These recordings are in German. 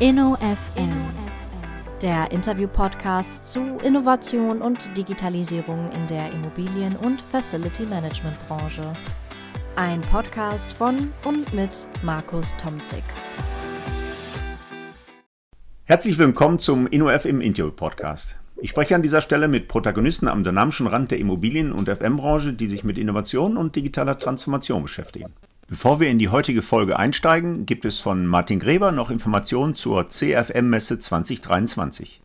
InnoFM, der Interview-Podcast zu Innovation und Digitalisierung in der Immobilien- und Facility-Management-Branche. Ein Podcast von und mit Markus Tomzig. Herzlich willkommen zum InnoFM Interview-Podcast. Ich spreche an dieser Stelle mit Protagonisten am dynamischen Rand der Immobilien- und FM-Branche, die sich mit Innovation und digitaler Transformation beschäftigen. Bevor wir in die heutige Folge einsteigen, gibt es von Martin Gräber noch Informationen zur CFM-Messe 2023.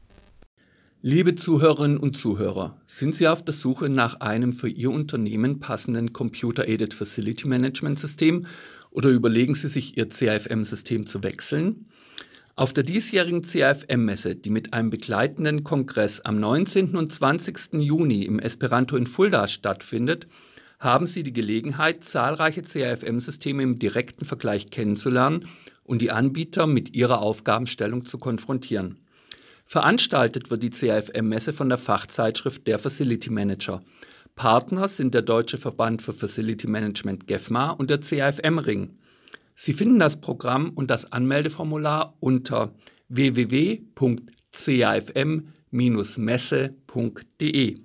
Liebe Zuhörerinnen und Zuhörer, sind Sie auf der Suche nach einem für Ihr Unternehmen passenden Computer-Aided Facility Management System oder überlegen Sie sich Ihr CFM-System zu wechseln? Auf der diesjährigen CAFM-Messe, die mit einem begleitenden Kongress am 19. und 20. Juni im Esperanto in Fulda stattfindet, haben Sie die Gelegenheit, zahlreiche CAFM-Systeme im direkten Vergleich kennenzulernen und die Anbieter mit ihrer Aufgabenstellung zu konfrontieren. Veranstaltet wird die CAFM-Messe von der Fachzeitschrift Der Facility Manager. Partner sind der Deutsche Verband für Facility Management GEFMA und der CAFM Ring. Sie finden das Programm und das Anmeldeformular unter www.cafm-messe.de.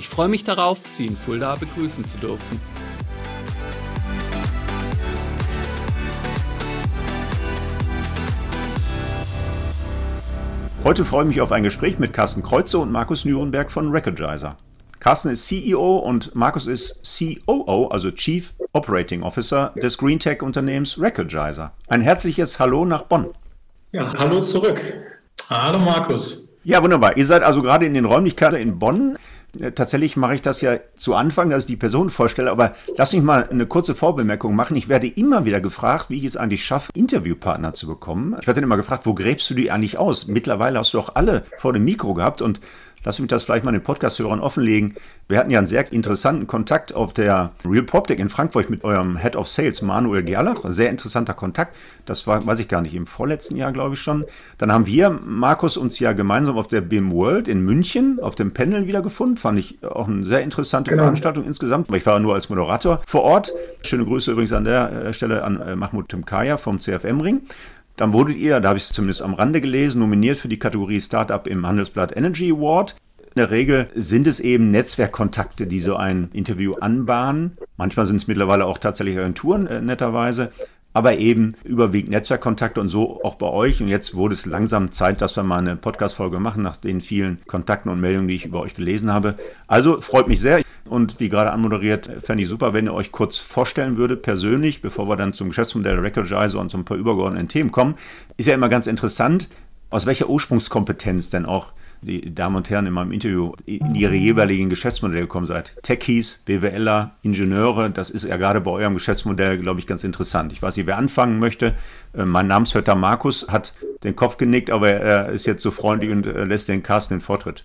Ich freue mich darauf, Sie in Fulda begrüßen zu dürfen. Heute freue ich mich auf ein Gespräch mit Carsten Kreuze und Markus Nürnberg von Recogizer. Carsten ist CEO und Markus ist COO, also Chief Operating Officer des Greentech-Unternehmens Recogizer. Ein herzliches Hallo nach Bonn. Ja, hallo zurück. Hallo Markus. Ja, wunderbar. Ihr seid also gerade in den Räumlichkeiten in Bonn. Äh, tatsächlich mache ich das ja zu Anfang, dass ich die Person vorstelle, aber lass mich mal eine kurze Vorbemerkung machen. Ich werde immer wieder gefragt, wie ich es eigentlich schaffe, Interviewpartner zu bekommen. Ich werde dann immer gefragt, wo gräbst du die eigentlich aus? Mittlerweile hast du doch alle vor dem Mikro gehabt und Lass mich das vielleicht mal den Podcast-Hörern offenlegen. Wir hatten ja einen sehr interessanten Kontakt auf der Real PropTech in Frankfurt mit eurem Head of Sales, Manuel Gerlach. Sehr interessanter Kontakt. Das war, weiß ich gar nicht, im vorletzten Jahr, glaube ich schon. Dann haben wir, Markus, uns ja gemeinsam auf der BIM World in München auf dem Panel wiedergefunden. Fand ich auch eine sehr interessante genau. Veranstaltung insgesamt. Ich war nur als Moderator vor Ort. Schöne Grüße übrigens an der äh, Stelle an äh, Mahmoud Timkaya vom CFM-Ring. Dann wurdet ihr, da habe ich es zumindest am Rande gelesen, nominiert für die Kategorie Startup im Handelsblatt Energy Award. In der Regel sind es eben Netzwerkkontakte, die so ein Interview anbahnen. Manchmal sind es mittlerweile auch tatsächlich Agenturen, äh, netterweise aber eben überwiegend Netzwerkkontakte und so auch bei euch. Und jetzt wurde es langsam Zeit, dass wir mal eine Podcast-Folge machen, nach den vielen Kontakten und Meldungen, die ich über euch gelesen habe. Also freut mich sehr. Und wie gerade anmoderiert, fände ich super, wenn ihr euch kurz vorstellen würdet, persönlich, bevor wir dann zum Geschäftsmodell Recordizer und so ein paar übergeordneten Themen kommen. Ist ja immer ganz interessant, aus welcher Ursprungskompetenz denn auch die Damen und Herren in meinem Interview in ihre jeweiligen Geschäftsmodelle gekommen seid. Techies, BWLer, Ingenieure, das ist ja gerade bei eurem Geschäftsmodell, glaube ich, ganz interessant. Ich weiß nicht, wer anfangen möchte. Äh, mein Namensvetter Markus hat den Kopf genickt, aber er ist jetzt so freundlich und äh, lässt den Carsten den Vortritt.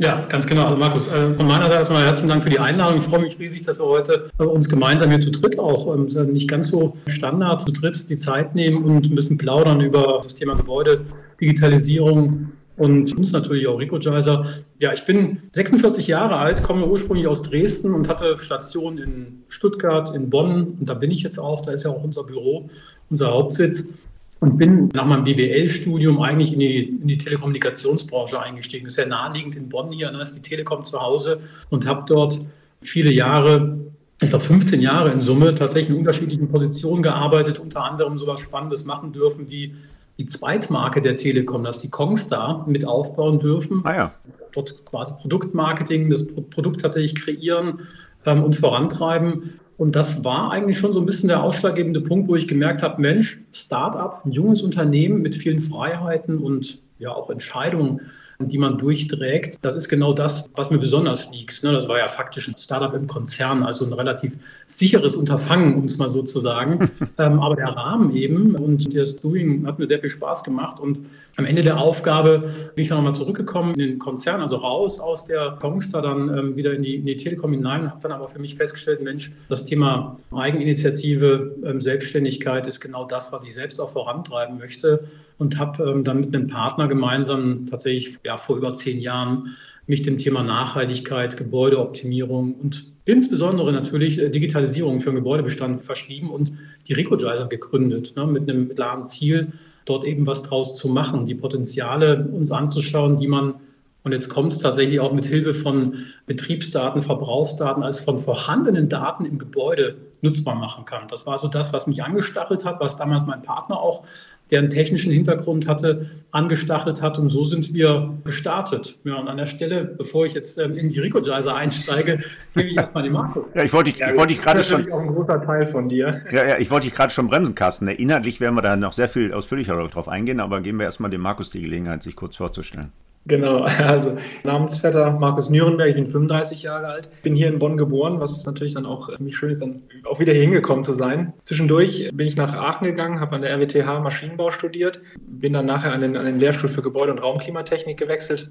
Ja, ganz genau. Also Markus, äh, von meiner Seite erstmal herzlichen Dank für die Einladung. Ich freue mich riesig, dass wir heute uns gemeinsam hier zu dritt auch, ähm, nicht ganz so Standard, zu dritt die Zeit nehmen und ein bisschen plaudern über das Thema Gebäude, Digitalisierung und uns natürlich auch Recogizer. Ja, ich bin 46 Jahre alt, komme ursprünglich aus Dresden und hatte Stationen in Stuttgart, in Bonn und da bin ich jetzt auch, da ist ja auch unser Büro, unser Hauptsitz und bin nach meinem BWL-Studium eigentlich in die, in die Telekommunikationsbranche eingestiegen. Ist ja naheliegend in Bonn hier, da ist die Telekom zu Hause und habe dort viele Jahre ich glaube, 15 Jahre in Summe tatsächlich in unterschiedlichen Positionen gearbeitet, unter anderem sowas Spannendes machen dürfen wie die Zweitmarke der Telekom, dass die Kongstar mit aufbauen dürfen. Ah ja. Dort quasi Produktmarketing, das Produkt tatsächlich kreieren ähm, und vorantreiben. Und das war eigentlich schon so ein bisschen der ausschlaggebende Punkt, wo ich gemerkt habe, Mensch, Startup, ein junges Unternehmen mit vielen Freiheiten und ja auch Entscheidungen die man durchträgt. Das ist genau das, was mir besonders liegt. Ne? Das war ja faktisch ein Startup im Konzern, also ein relativ sicheres Unterfangen, um es mal so zu sagen. Ähm, aber der Rahmen eben und das Doing hat mir sehr viel Spaß gemacht. Und am Ende der Aufgabe bin ich dann nochmal zurückgekommen in den Konzern, also raus aus der Kongstar, dann ähm, wieder in die, in die Telekom hinein, habe dann aber für mich festgestellt, Mensch, das Thema Eigeninitiative, ähm, Selbstständigkeit ist genau das, was ich selbst auch vorantreiben möchte und habe dann mit einem Partner gemeinsam tatsächlich ja, vor über zehn Jahren mich dem Thema Nachhaltigkeit, Gebäudeoptimierung und insbesondere natürlich äh, Digitalisierung für den Gebäudebestand verschrieben und die Recodizer gegründet, ne, mit einem klaren Ziel, dort eben was draus zu machen, die Potenziale uns anzuschauen, die man und jetzt kommt es tatsächlich auch mit Hilfe von Betriebsdaten, Verbrauchsdaten, also von vorhandenen Daten im Gebäude nutzbar machen kann. Das war so das, was mich angestachelt hat, was damals mein Partner auch, der einen technischen Hintergrund hatte, angestachelt hat. Und so sind wir gestartet. Ja, und an der Stelle, bevor ich jetzt ähm, in die Recodizer einsteige, gebe ich erstmal die Marco. Ja, ich wollte, ich, ja, ich wollte dich gerade schon. Das ist auch ein großer Teil von dir. Ja, ja, ich wollte dich gerade schon bremsen, Carsten. Inhaltlich werden wir da noch sehr viel ausführlicher darauf eingehen, aber geben wir erstmal dem Markus die Gelegenheit, sich kurz vorzustellen. Genau, also Namensvetter Markus Nürnberg, ich bin 35 Jahre alt, bin hier in Bonn geboren, was natürlich dann auch für mich schön ist, dann auch wieder hier hingekommen zu sein. Zwischendurch bin ich nach Aachen gegangen, habe an der RWTH Maschinenbau studiert, bin dann nachher an den, an den Lehrstuhl für Gebäude- und Raumklimatechnik gewechselt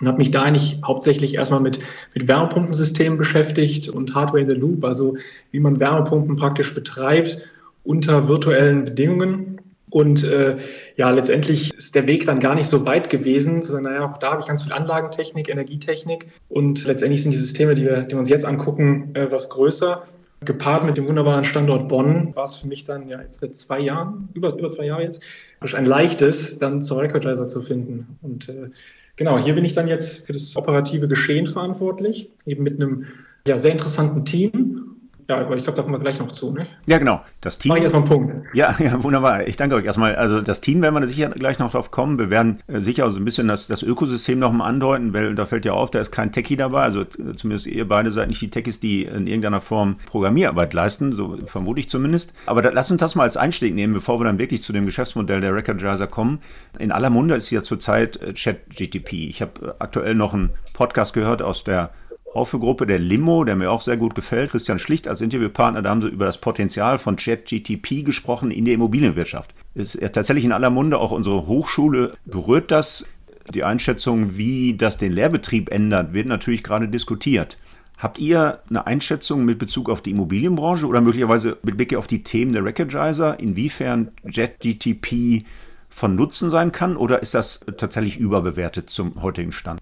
und habe mich da eigentlich hauptsächlich erstmal mit, mit Wärmepumpensystemen beschäftigt und Hardware in the Loop, also wie man Wärmepumpen praktisch betreibt unter virtuellen Bedingungen und äh, ja, letztendlich ist der Weg dann gar nicht so weit gewesen, zu sagen, naja, auch da habe ich ganz viel Anlagentechnik, Energietechnik. Und letztendlich sind die Systeme, die wir, die wir uns jetzt angucken, äh, was größer. Gepaart mit dem wunderbaren Standort Bonn war es für mich dann ja jetzt seit zwei Jahren, über, über zwei Jahre jetzt, ein leichtes, dann zum Recordizer zu finden. Und äh, genau, hier bin ich dann jetzt für das operative Geschehen verantwortlich, eben mit einem ja, sehr interessanten Team ja, aber ich glaube, da kommen wir gleich noch zu, ne? Ja, genau. Das Team. Mach ich erstmal einen Punkt. Ja, ja, wunderbar. Ich danke euch erstmal. Also das Team werden wir sicher gleich noch drauf kommen. Wir werden äh, sicher so ein bisschen das, das Ökosystem noch mal andeuten, weil da fällt ja auf, da ist kein Techie dabei. Also äh, zumindest ihr beide seid nicht die Techies, die in irgendeiner Form Programmierarbeit leisten, so vermute ich zumindest. Aber da, lass uns das mal als Einstieg nehmen, bevor wir dann wirklich zu dem Geschäftsmodell der Recordizer kommen. In aller Munde ist ja zurzeit äh, ChatGTP. Ich habe aktuell noch einen Podcast gehört aus der Haufe-Gruppe, der Limo, der mir auch sehr gut gefällt, Christian Schlicht als Interviewpartner, da haben sie über das Potenzial von ChatGTP gesprochen in der Immobilienwirtschaft. Ist tatsächlich in aller Munde, auch unsere Hochschule berührt das. Die Einschätzung, wie das den Lehrbetrieb ändert, wird natürlich gerade diskutiert. Habt ihr eine Einschätzung mit Bezug auf die Immobilienbranche oder möglicherweise mit Blick auf die Themen der Recognizer, inwiefern JetGTP von Nutzen sein kann oder ist das tatsächlich überbewertet zum heutigen Stand?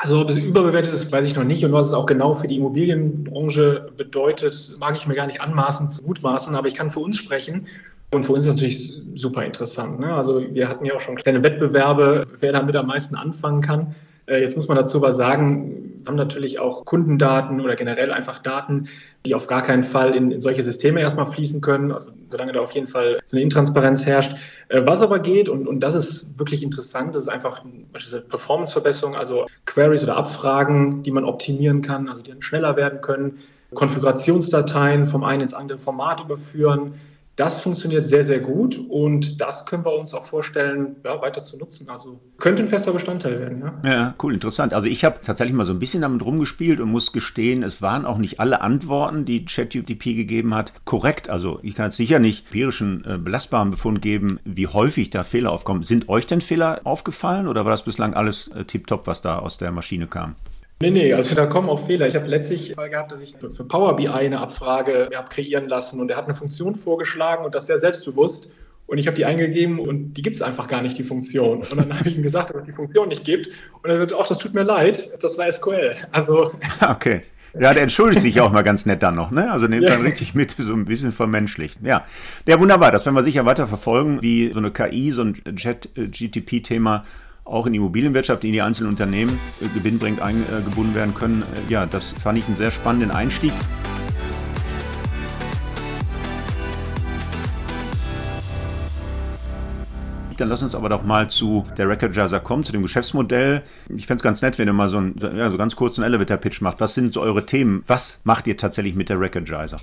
Also ob es überbewertet ist, weiß ich noch nicht. Und was es auch genau für die Immobilienbranche bedeutet, mag ich mir gar nicht anmaßen zu mutmaßen, aber ich kann für uns sprechen. Und für uns ist es natürlich super interessant. Ne? Also wir hatten ja auch schon kleine Wettbewerbe, wer damit am meisten anfangen kann. Äh, jetzt muss man dazu aber sagen, wir haben natürlich auch Kundendaten oder generell einfach Daten, die auf gar keinen Fall in, in solche Systeme erstmal fließen können, also solange da auf jeden Fall so eine Intransparenz herrscht. Äh, was aber geht, und, und das ist wirklich interessant, das ist einfach beispielsweise Performanceverbesserung, also Queries oder Abfragen, die man optimieren kann, also die dann schneller werden können, Konfigurationsdateien vom einen ins andere Format überführen, das funktioniert sehr, sehr gut und das können wir uns auch vorstellen, ja, weiter zu nutzen. Also könnte ein fester Bestandteil werden. Ja, ja cool, interessant. Also ich habe tatsächlich mal so ein bisschen damit rumgespielt und muss gestehen, es waren auch nicht alle Antworten, die ChatGPT gegeben hat, korrekt. Also ich kann jetzt sicher nicht empirischen äh, belastbaren Befund geben, wie häufig da Fehler aufkommen. Sind euch denn Fehler aufgefallen oder war das bislang alles äh, tiptop, was da aus der Maschine kam? Nee, nee, also da kommen auch Fehler. Ich habe letztlich Fall gehabt, dass ich für Power BI eine Abfrage habe kreieren lassen und er hat eine Funktion vorgeschlagen und das sehr selbstbewusst. Und ich habe die eingegeben und die gibt es einfach gar nicht, die Funktion. Und dann habe ich ihm gesagt, dass es die Funktion nicht gibt. Und er sagt, ach, das tut mir leid, das war SQL. Also. Okay. Ja, der entschuldigt sich auch mal ganz nett dann noch, ne? Also nimmt ja. dann richtig mit, so ein bisschen vermenschlicht. Ja. Ja, wunderbar. Das werden wir sicher weiter verfolgen, wie so eine KI, so ein Chat-GTP-Thema auch in die Immobilienwirtschaft, in die einzelnen Unternehmen äh, gewinnbringend eingebunden werden können. Äh, ja, das fand ich einen sehr spannenden Einstieg. Dann lass uns aber doch mal zu der Recordizer kommen, zu dem Geschäftsmodell. Ich fände es ganz nett, wenn ihr mal so einen ja, so ganz kurzen Elevator-Pitch macht. Was sind so eure Themen? Was macht ihr tatsächlich mit der Recordizer?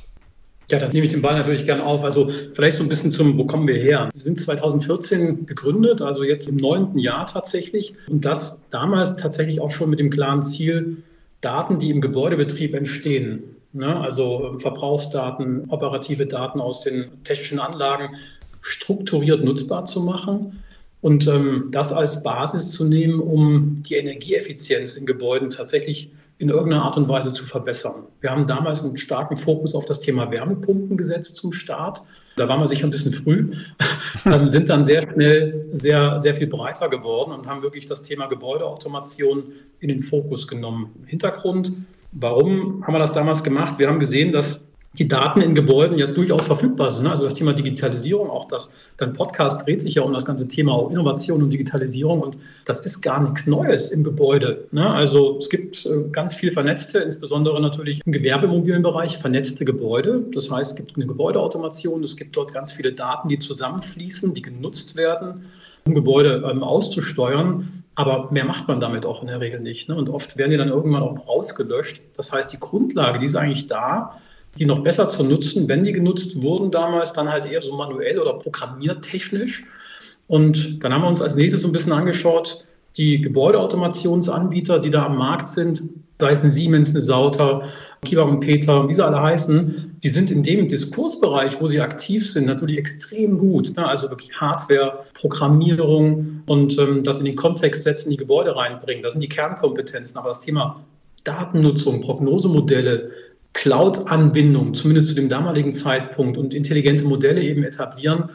Ja, dann nehme ich den Ball natürlich gern auf. Also vielleicht so ein bisschen zum, wo kommen wir her? Wir sind 2014 gegründet, also jetzt im neunten Jahr tatsächlich. Und das damals tatsächlich auch schon mit dem klaren Ziel, Daten, die im Gebäudebetrieb entstehen, ne, also Verbrauchsdaten, operative Daten aus den technischen Anlagen, strukturiert nutzbar zu machen und ähm, das als Basis zu nehmen, um die Energieeffizienz in Gebäuden tatsächlich in irgendeiner Art und Weise zu verbessern. Wir haben damals einen starken Fokus auf das Thema Wärmepumpen gesetzt zum Start. Da waren wir sicher ein bisschen früh, ähm, sind dann sehr schnell sehr, sehr viel breiter geworden und haben wirklich das Thema Gebäudeautomation in den Fokus genommen. Hintergrund, warum haben wir das damals gemacht? Wir haben gesehen, dass die Daten in Gebäuden ja durchaus verfügbar sind. Also das Thema Digitalisierung, auch das, dein Podcast dreht sich ja um das ganze Thema auch Innovation und Digitalisierung und das ist gar nichts Neues im Gebäude. Ne? Also es gibt äh, ganz viel vernetzte, insbesondere natürlich im Gewerbeimmobilienbereich vernetzte Gebäude. Das heißt, es gibt eine Gebäudeautomation, es gibt dort ganz viele Daten, die zusammenfließen, die genutzt werden, um Gebäude ähm, auszusteuern. Aber mehr macht man damit auch in der Regel nicht. Ne? Und oft werden die dann irgendwann auch rausgelöscht. Das heißt, die Grundlage, die ist eigentlich da, die noch besser zu nutzen, wenn die genutzt wurden damals, dann halt eher so manuell oder programmiertechnisch. Und dann haben wir uns als nächstes so ein bisschen angeschaut, die Gebäudeautomationsanbieter, die da am Markt sind, sei es eine Siemens, eine Sauter, Kiva und Peter, wie sie alle heißen, die sind in dem Diskursbereich, wo sie aktiv sind, natürlich extrem gut. Ne? Also wirklich Hardware, Programmierung und ähm, das in den Kontext setzen, die Gebäude reinbringen. Das sind die Kernkompetenzen. Aber das Thema Datennutzung, Prognosemodelle, Cloud-Anbindung, zumindest zu dem damaligen Zeitpunkt, und intelligente Modelle eben etablieren,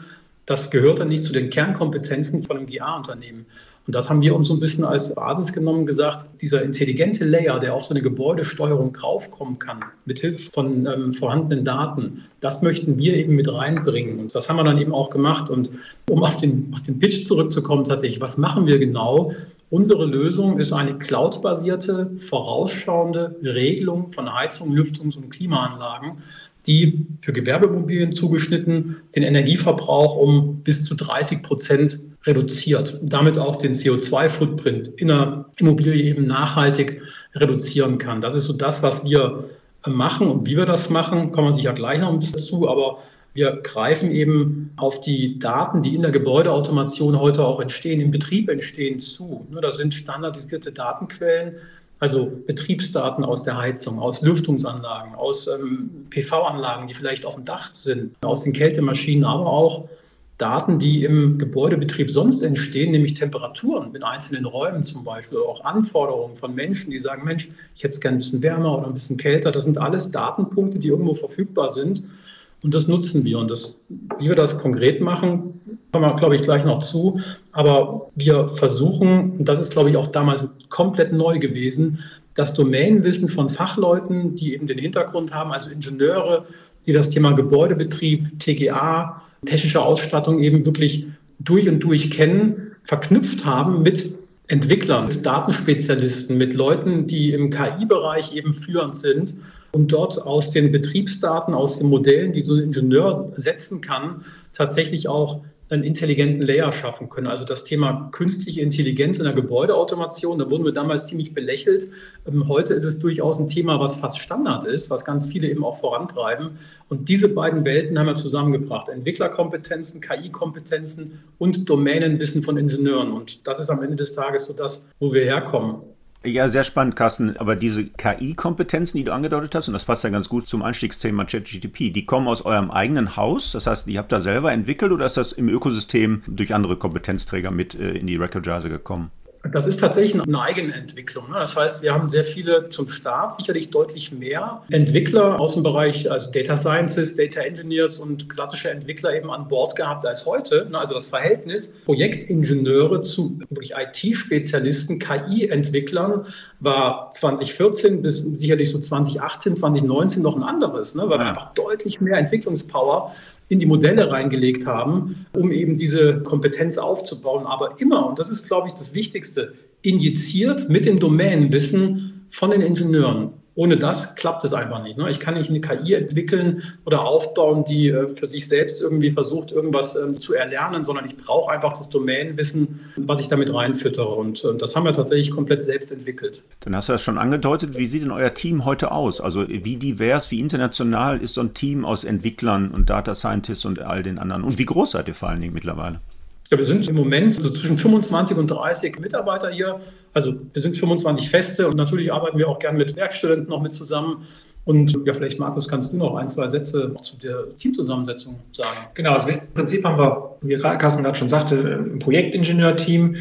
das gehört dann nicht zu den Kernkompetenzen von einem GA-Unternehmen. Und das haben wir uns so ein bisschen als Basis genommen, gesagt, dieser intelligente Layer, der auf so eine Gebäudesteuerung draufkommen kann, mithilfe von ähm, vorhandenen Daten, das möchten wir eben mit reinbringen. Und das haben wir dann eben auch gemacht. Und um auf den, auf den Pitch zurückzukommen, tatsächlich, was machen wir genau? Unsere Lösung ist eine cloudbasierte, vorausschauende Regelung von Heizung, Lüftungs- und Klimaanlagen, die für Gewerbemobilien zugeschnitten den Energieverbrauch um bis zu 30 Prozent reduziert, damit auch den CO2-Footprint in der Immobilie eben nachhaltig reduzieren kann. Das ist so das, was wir machen. Und wie wir das machen, kommen wir sicher gleich noch ein bisschen zu, aber wir greifen eben auf die Daten, die in der Gebäudeautomation heute auch entstehen, im Betrieb entstehen, zu. Ne, das sind standardisierte Datenquellen, also Betriebsdaten aus der Heizung, aus Lüftungsanlagen, aus ähm, PV-Anlagen, die vielleicht auf dem Dach sind, aus den Kältemaschinen, aber auch Daten, die im Gebäudebetrieb sonst entstehen, nämlich Temperaturen in einzelnen Räumen zum Beispiel, oder auch Anforderungen von Menschen, die sagen, Mensch, ich hätte es gerne ein bisschen wärmer oder ein bisschen kälter. Das sind alles Datenpunkte, die irgendwo verfügbar sind und das nutzen wir. Und das, wie wir das konkret machen, kommen wir, glaube ich, gleich noch zu. Aber wir versuchen, und das ist, glaube ich, auch damals komplett neu gewesen, das Domänenwissen von Fachleuten, die eben den Hintergrund haben, also Ingenieure, die das Thema Gebäudebetrieb, TGA, technische Ausstattung eben wirklich durch und durch kennen, verknüpft haben mit Entwicklern, mit Datenspezialisten, mit Leuten, die im KI-Bereich eben führend sind und dort aus den Betriebsdaten, aus den Modellen, die so ein Ingenieur setzen kann, tatsächlich auch einen intelligenten Layer schaffen können. Also das Thema künstliche Intelligenz in der Gebäudeautomation, da wurden wir damals ziemlich belächelt. Ähm, heute ist es durchaus ein Thema, was fast Standard ist, was ganz viele eben auch vorantreiben. Und diese beiden Welten haben wir zusammengebracht. Entwicklerkompetenzen, KI-Kompetenzen und Domänenwissen von Ingenieuren. Und das ist am Ende des Tages so das, wo wir herkommen. Ja, sehr spannend, Carsten. Aber diese KI-Kompetenzen, die du angedeutet hast, und das passt ja ganz gut zum Einstiegsthema ChatGTP, die kommen aus eurem eigenen Haus. Das heißt, die habt ihr selber entwickelt oder ist das im Ökosystem durch andere Kompetenzträger mit äh, in die Jase gekommen? Das ist tatsächlich eine eigene Entwicklung. Ne? Das heißt, wir haben sehr viele zum Start, sicherlich deutlich mehr Entwickler aus dem Bereich, also Data Scientists, Data Engineers und klassische Entwickler eben an Bord gehabt als heute. Ne? Also das Verhältnis Projektingenieure zu wirklich IT-Spezialisten, KI-Entwicklern war 2014 bis sicherlich so 2018, 2019 noch ein anderes, ne? weil wir einfach deutlich mehr Entwicklungspower in die Modelle reingelegt haben, um eben diese Kompetenz aufzubauen. Aber immer, und das ist, glaube ich, das Wichtigste, injiziert mit dem Domänenwissen von den Ingenieuren. Ohne das klappt es einfach nicht. Ne? Ich kann nicht eine KI entwickeln oder aufbauen, die äh, für sich selbst irgendwie versucht, irgendwas ähm, zu erlernen, sondern ich brauche einfach das Domänenwissen, was ich damit reinfüttere. Und ähm, das haben wir tatsächlich komplett selbst entwickelt. Dann hast du das schon angedeutet. Wie sieht denn euer Team heute aus? Also wie divers, wie international ist so ein Team aus Entwicklern und Data Scientists und all den anderen? Und wie groß seid ihr vor allen Dingen mittlerweile? Ja, wir sind im Moment so zwischen 25 und 30 Mitarbeiter hier. Also wir sind 25 Feste und natürlich arbeiten wir auch gern mit Werkstudenten noch mit zusammen. Und ja, vielleicht, Markus, kannst du noch ein, zwei Sätze zu der Teamzusammensetzung sagen? Genau, also im Prinzip haben wir, wie Carsten gerade schon sagte, ein Projektingenieur-Team.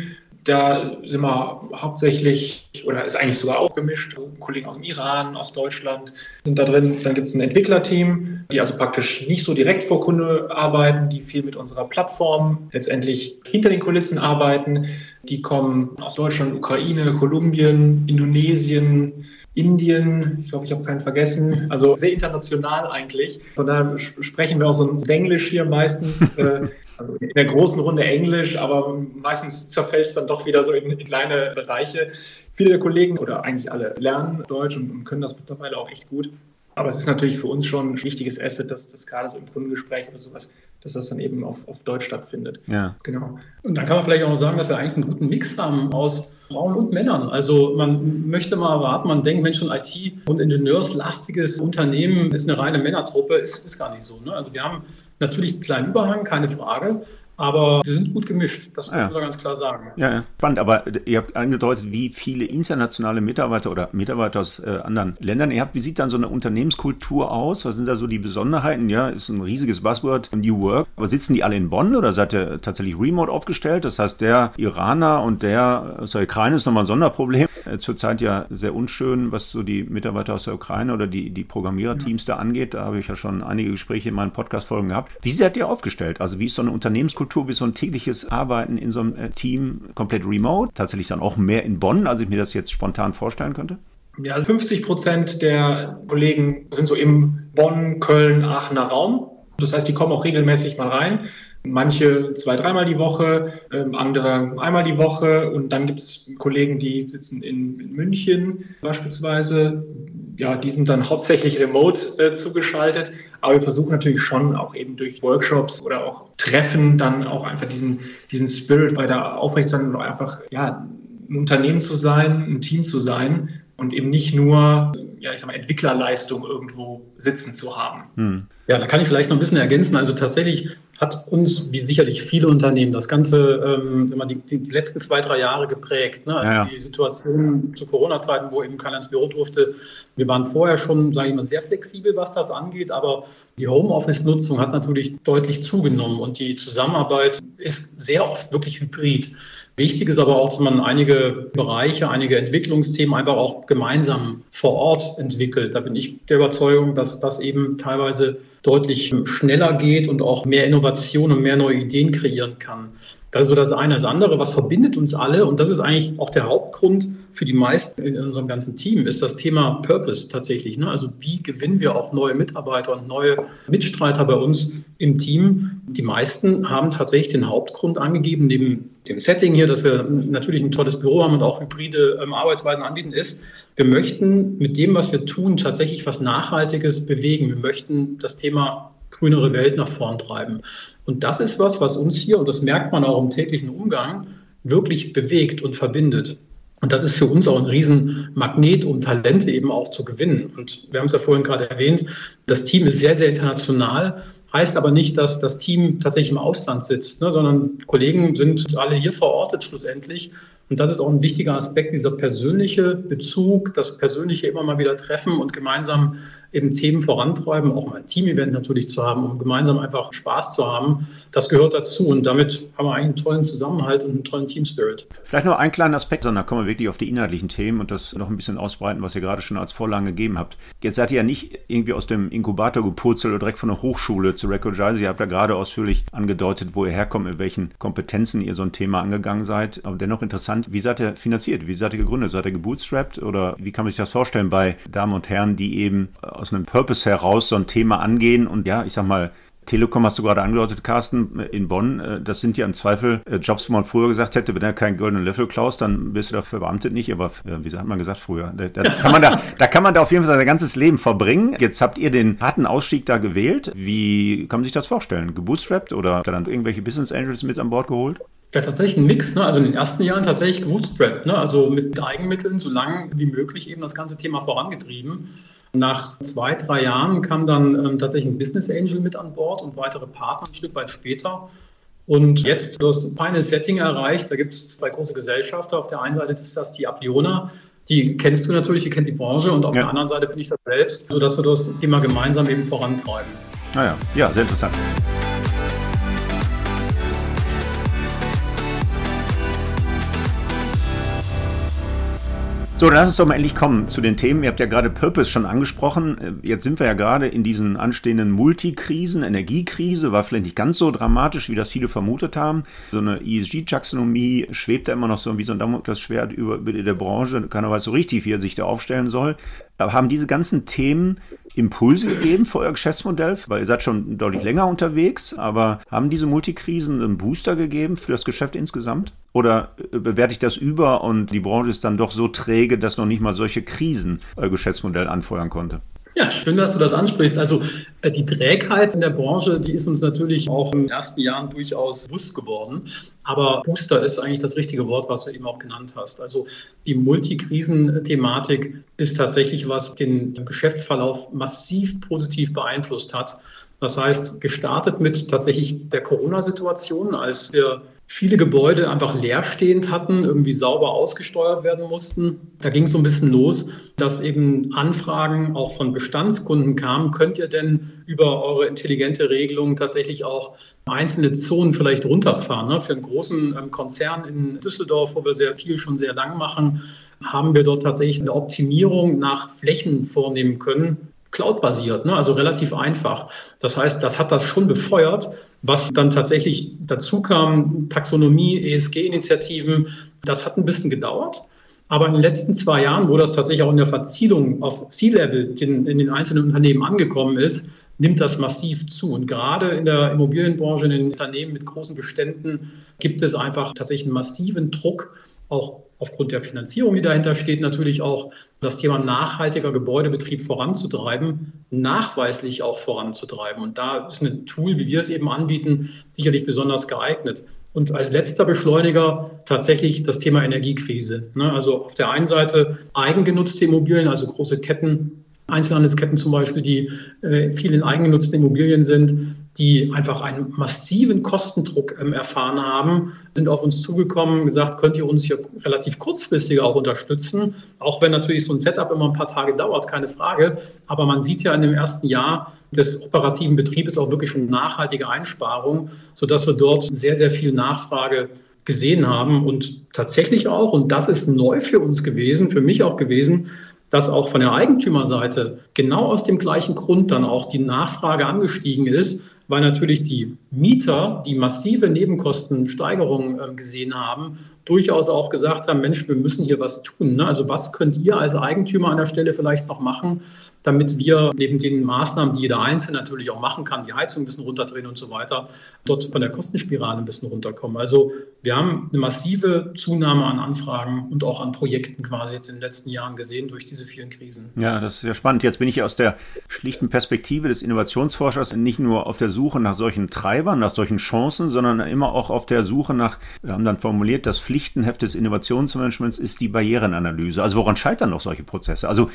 Da sind wir hauptsächlich, oder ist eigentlich sogar auch gemischt, Kollegen aus dem Iran, aus Deutschland sind da drin. Dann gibt es ein Entwicklerteam, die also praktisch nicht so direkt vor Kunde arbeiten, die viel mit unserer Plattform letztendlich hinter den Kulissen arbeiten. Die kommen aus Deutschland, Ukraine, Kolumbien, Indonesien, Indien, ich glaube, ich habe keinen vergessen, also sehr international eigentlich. Von daher sprechen wir auch so ein Englisch hier meistens, äh, also in der großen Runde Englisch, aber meistens zerfällt es dann doch wieder so in, in kleine Bereiche. Viele der Kollegen oder eigentlich alle lernen Deutsch und, und können das mittlerweile auch echt gut. Aber es ist natürlich für uns schon ein wichtiges Asset, dass das gerade so im Kundengespräch oder sowas, dass das dann eben auf, auf Deutsch stattfindet. Ja. Genau. Und dann kann man vielleicht auch noch sagen, dass wir eigentlich einen guten Mix haben aus Frauen und Männern. Also man möchte mal erwarten, man denkt, Mensch, ein IT- und Ingenieurslastiges Unternehmen ist eine reine Männertruppe, ist, ist gar nicht so. Ne? Also wir haben natürlich einen kleinen Überhang, keine Frage. Aber wir sind gut gemischt, das ja. muss man ganz klar sagen. Ja, ja, spannend. Aber ihr habt angedeutet, wie viele internationale Mitarbeiter oder Mitarbeiter aus äh, anderen Ländern ihr habt. Wie sieht dann so eine Unternehmenskultur aus? Was sind da so die Besonderheiten? Ja, ist ein riesiges Buzzword, New Work. Aber sitzen die alle in Bonn oder seid ihr tatsächlich remote aufgestellt? Das heißt, der Iraner und der aus der Ukraine ist nochmal ein Sonderproblem. Äh, zurzeit ja sehr unschön, was so die Mitarbeiter aus der Ukraine oder die, die Programmiererteams ja. da angeht. Da habe ich ja schon einige Gespräche in meinen Podcast-Folgen gehabt. Wie seid ihr aufgestellt? Also wie ist so eine Unternehmenskultur? Kultur wie so ein tägliches Arbeiten in so einem äh, Team komplett remote? Tatsächlich dann auch mehr in Bonn, als ich mir das jetzt spontan vorstellen könnte? Ja, 50 Prozent der Kollegen sind so im Bonn, Köln, Aachener Raum. Das heißt, die kommen auch regelmäßig mal rein. Manche zwei, dreimal die Woche, ähm, andere einmal die Woche. Und dann gibt es Kollegen, die sitzen in, München beispielsweise. Ja, die sind dann hauptsächlich remote äh, zugeschaltet. Aber wir versuchen natürlich schon auch eben durch Workshops oder auch Treffen dann auch einfach diesen, diesen Spirit weiter aufrechtzuerhalten und einfach, ja, ein Unternehmen zu sein, ein Team zu sein und eben nicht nur, ja, ich sag mal, Entwicklerleistung irgendwo sitzen zu haben. Hm. Ja, da kann ich vielleicht noch ein bisschen ergänzen. Also tatsächlich hat uns, wie sicherlich viele Unternehmen, das Ganze ähm, immer die, die, letzten zwei, drei Jahre geprägt. Ne? Also ja, ja. Die Situation zu Corona-Zeiten, wo eben keiner ins Büro durfte. Wir waren vorher schon, sage ich mal, sehr flexibel, was das angeht, aber die Homeoffice-Nutzung hat natürlich deutlich zugenommen und die Zusammenarbeit ist sehr oft wirklich hybrid. Wichtig ist aber auch, dass man einige Bereiche, einige Entwicklungsthemen einfach auch gemeinsam vor Ort entwickelt. Da bin ich der Überzeugung, dass das eben teilweise deutlich schneller geht und auch mehr Innovation und mehr neue Ideen kreieren kann. Das ist so das eine. Das andere, was verbindet uns alle, und das ist eigentlich auch der Hauptgrund für die meisten in unserem ganzen Team, ist das Thema Purpose tatsächlich. Ne? Also wie gewinnen wir auch neue Mitarbeiter und neue Mitstreiter bei uns im Team? Die meisten haben tatsächlich den Hauptgrund angegeben, neben dem Setting hier, dass wir natürlich ein tolles Büro haben und auch hybride ähm, Arbeitsweisen anbieten, ist, wir möchten mit dem, was wir tun, tatsächlich was Nachhaltiges bewegen. Wir möchten das Thema grünere Welt nach vorn treiben. Und das ist was, was uns hier, und das merkt man auch im täglichen Umgang, wirklich bewegt und verbindet. Und das ist für uns auch ein Riesenmagnet, um Talente eben auch zu gewinnen. Und wir haben es ja vorhin gerade erwähnt, das Team ist sehr, sehr international, heißt aber nicht, dass das Team tatsächlich im Ausland sitzt, ne, sondern Kollegen sind alle hier verortet schlussendlich. Und das ist auch ein wichtiger Aspekt, dieser persönliche Bezug, das persönliche immer mal wieder treffen und gemeinsam eben Themen vorantreiben, auch mal ein Team-Event natürlich zu haben, um gemeinsam einfach Spaß zu haben. Das gehört dazu und damit haben wir einen tollen Zusammenhalt und einen tollen Team-Spirit. Vielleicht noch einen kleinen Aspekt, sondern kommen wir wirklich auf die inhaltlichen Themen und das noch ein bisschen ausbreiten, was ihr gerade schon als Vorlage gegeben habt. Jetzt seid ihr ja nicht irgendwie aus dem Inkubator gepurzelt oder direkt von der Hochschule zu Recognize. Ihr habt ja gerade ausführlich angedeutet, wo ihr herkommt, mit welchen Kompetenzen ihr so ein Thema angegangen seid. Aber dennoch interessant. Wie seid ihr finanziert? Wie seid ihr gegründet? Seid ihr gebootstrapped? Oder wie kann man sich das vorstellen bei Damen und Herren, die eben aus einem Purpose heraus so ein Thema angehen und ja, ich sag mal, Telekom hast du gerade angedeutet, Carsten, in Bonn. Äh, das sind ja im Zweifel äh, Jobs, wo man früher gesagt hätte, wenn er keinen goldenen Löffel klaust, dann bist du da verbeamtet nicht. Aber äh, wie hat man gesagt früher? Da, da, kann man da, da kann man da auf jeden Fall sein ganzes Leben verbringen. Jetzt habt ihr den harten Ausstieg da gewählt. Wie kann man sich das vorstellen? Gebootstrapped oder habt ihr dann irgendwelche Business Angels mit an Bord geholt? Ja, tatsächlich ein Mix. Ne? Also in den ersten Jahren tatsächlich gebootstrapped. Ne? Also mit Eigenmitteln so lange wie möglich eben das ganze Thema vorangetrieben. Nach zwei, drei Jahren kam dann ähm, tatsächlich ein Business Angel mit an Bord und weitere Partner ein Stück weit später. Und jetzt das Final Setting erreicht. Da gibt es zwei große Gesellschaften. Auf der einen Seite ist das die Apliona. Die kennst du natürlich, die kennt die Branche. Und auf ja. der anderen Seite bin ich das selbst, sodass wir das Thema gemeinsam eben vorantreiben. Naja, ah ja, sehr interessant. So, dann lass uns doch mal endlich kommen zu den Themen. Ihr habt ja gerade Purpose schon angesprochen. Jetzt sind wir ja gerade in diesen anstehenden Multikrisen. Energiekrise war vielleicht nicht ganz so dramatisch, wie das viele vermutet haben. So eine ESG-Taxonomie schwebt da immer noch so wie so ein Damoklesschwert über, über der Branche. Keiner weiß so richtig, wie er sich da aufstellen soll. Aber haben diese ganzen Themen Impulse gegeben für euer Geschäftsmodell? Weil ihr seid schon deutlich länger unterwegs, aber haben diese Multikrisen einen Booster gegeben für das Geschäft insgesamt? Oder äh, bewerte ich das über und die Branche ist dann doch so träge, dass noch nicht mal solche Krisen euer Geschäftsmodell anfeuern konnte? Ja, schön, dass du das ansprichst. Also äh, die Trägheit in der Branche, die ist uns natürlich auch in den ersten Jahren durchaus bewusst geworden. Aber Booster ist eigentlich das richtige Wort, was du eben auch genannt hast. Also die Multikrisen-Thematik ist tatsächlich, was den Geschäftsverlauf massiv positiv beeinflusst hat. Das heißt, gestartet mit tatsächlich der Corona-Situation, als wir viele Gebäude einfach leerstehend hatten, irgendwie sauber ausgesteuert werden mussten. Da ging es so ein bisschen los, dass eben Anfragen auch von Bestandskunden kamen, könnt ihr denn über eure intelligente Regelung tatsächlich auch einzelne Zonen vielleicht runterfahren? Ne? Für einen großen ähm, Konzern in Düsseldorf, wo wir sehr viel schon sehr lang machen, haben wir dort tatsächlich eine Optimierung nach Flächen vornehmen können, cloud-basiert, ne? also relativ einfach. Das heißt, das hat das schon befeuert, was dann tatsächlich dazu kam, Taxonomie, ESG-Initiativen, das hat ein bisschen gedauert. Aber in den letzten zwei Jahren, wo das tatsächlich auch in der Verzielung auf C-Level in, in den einzelnen Unternehmen angekommen ist, nimmt das massiv zu. Und gerade in der Immobilienbranche, in den Unternehmen mit großen Beständen, gibt es einfach tatsächlich einen massiven Druck, auch aufgrund der Finanzierung, die dahinter steht, natürlich auch das Thema nachhaltiger Gebäudebetrieb voranzutreiben, nachweislich auch voranzutreiben. Und da ist ein Tool, wie wir es eben anbieten, sicherlich besonders geeignet. Und als letzter Beschleuniger tatsächlich das Thema Energiekrise. Ne? Also auf der einen Seite eigengenutzte Immobilien, also große Ketten, Einzelhandelsketten zum Beispiel, die äh, viel in eigengenutzten Immobilien sind, die einfach einen massiven Kostendruck ähm, erfahren haben, sind auf uns zugekommen, gesagt, könnt ihr uns hier relativ kurzfristig auch unterstützen, auch wenn natürlich so ein Setup immer ein paar Tage dauert, keine Frage. Aber man sieht ja in dem ersten Jahr des operativen Betriebes auch wirklich schon nachhaltige Einsparungen, sodass wir dort sehr, sehr viel Nachfrage gesehen haben und tatsächlich auch, und das ist neu für uns gewesen, für mich auch gewesen, dass auch von der Eigentümerseite genau aus dem gleichen Grund dann auch die Nachfrage angestiegen ist, weil natürlich die Mieter, die massive Nebenkostensteigerungen ähm, gesehen haben, durchaus auch gesagt haben, Mensch, wir müssen hier was tun. Ne? Also was könnt ihr als Eigentümer an der Stelle vielleicht noch machen, damit wir neben den Maßnahmen, die jeder Einzelne natürlich auch machen kann, die Heizung ein bisschen runterdrehen und so weiter, dort von der Kostenspirale ein bisschen runterkommen. Also wir haben eine massive Zunahme an Anfragen und auch an Projekten quasi jetzt in den letzten Jahren gesehen durch diese vielen Krisen. Ja, das ist ja spannend. Jetzt bin ich aus der schlichten Perspektive des Innovationsforschers nicht nur auf der Suche nach solchen Treibern, nach solchen Chancen, sondern immer auch auf der Suche nach, wir haben dann formuliert, das Pflichtenheft des Innovationsmanagements ist die Barrierenanalyse. Also woran scheitern noch solche Prozesse? Also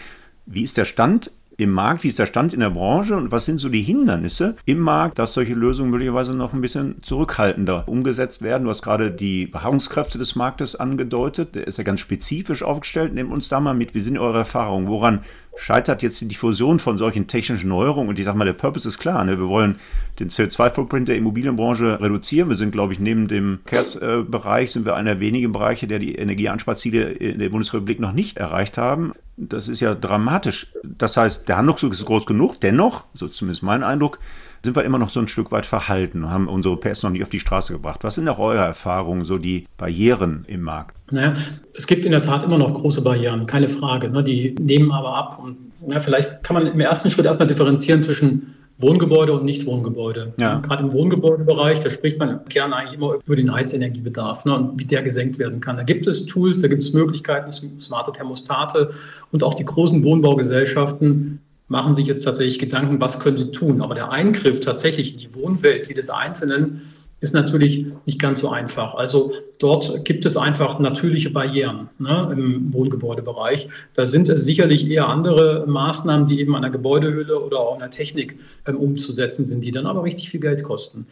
wie ist der Stand im Markt, wie ist der Stand in der Branche und was sind so die Hindernisse im Markt, dass solche Lösungen möglicherweise noch ein bisschen zurückhaltender umgesetzt werden? Du hast gerade die Beharrungskräfte des Marktes angedeutet, der ist ja ganz spezifisch aufgestellt. Nehmt uns da mal mit, wie sind eure Erfahrungen? Woran scheitert jetzt die Diffusion von solchen technischen Neuerungen? Und ich sage mal, der Purpose ist klar. Ne? Wir wollen den CO2-Footprint der Immobilienbranche reduzieren. Wir sind, glaube ich, neben dem Verkehrsbereich sind wir einer der wenigen Bereiche, der die Energieansparziele in der Bundesrepublik noch nicht erreicht haben. Das ist ja dramatisch. Das heißt, der Handlungsdruck ist groß genug. Dennoch, so zumindest mein Eindruck, sind wir immer noch so ein Stück weit verhalten und haben unsere PS noch nicht auf die Straße gebracht. Was sind auch eure Erfahrungen, so die Barrieren im Markt? Naja, es gibt in der Tat immer noch große Barrieren, keine Frage. Ne? Die nehmen aber ab. Und na, vielleicht kann man im ersten Schritt erstmal differenzieren zwischen Wohngebäude und Nichtwohngebäude. Ja. Gerade im Wohngebäudebereich, da spricht man gerne eigentlich immer über den Heizenergiebedarf ne, und wie der gesenkt werden kann. Da gibt es Tools, da gibt es Möglichkeiten, smarte Thermostate und auch die großen Wohnbaugesellschaften machen sich jetzt tatsächlich Gedanken, was können sie tun. Aber der Eingriff tatsächlich in die Wohnwelt jedes Einzelnen ist natürlich nicht ganz so einfach. Also dort gibt es einfach natürliche Barrieren ne, im Wohngebäudebereich. Da sind es sicherlich eher andere Maßnahmen, die eben an der Gebäudehülle oder auch an der Technik ähm, umzusetzen sind, die dann aber richtig viel Geld kosten.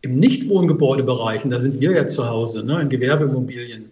Im Nichtwohngebäudebereich, und da sind wir ja zu Hause, ne, in Gewerbeimmobilien,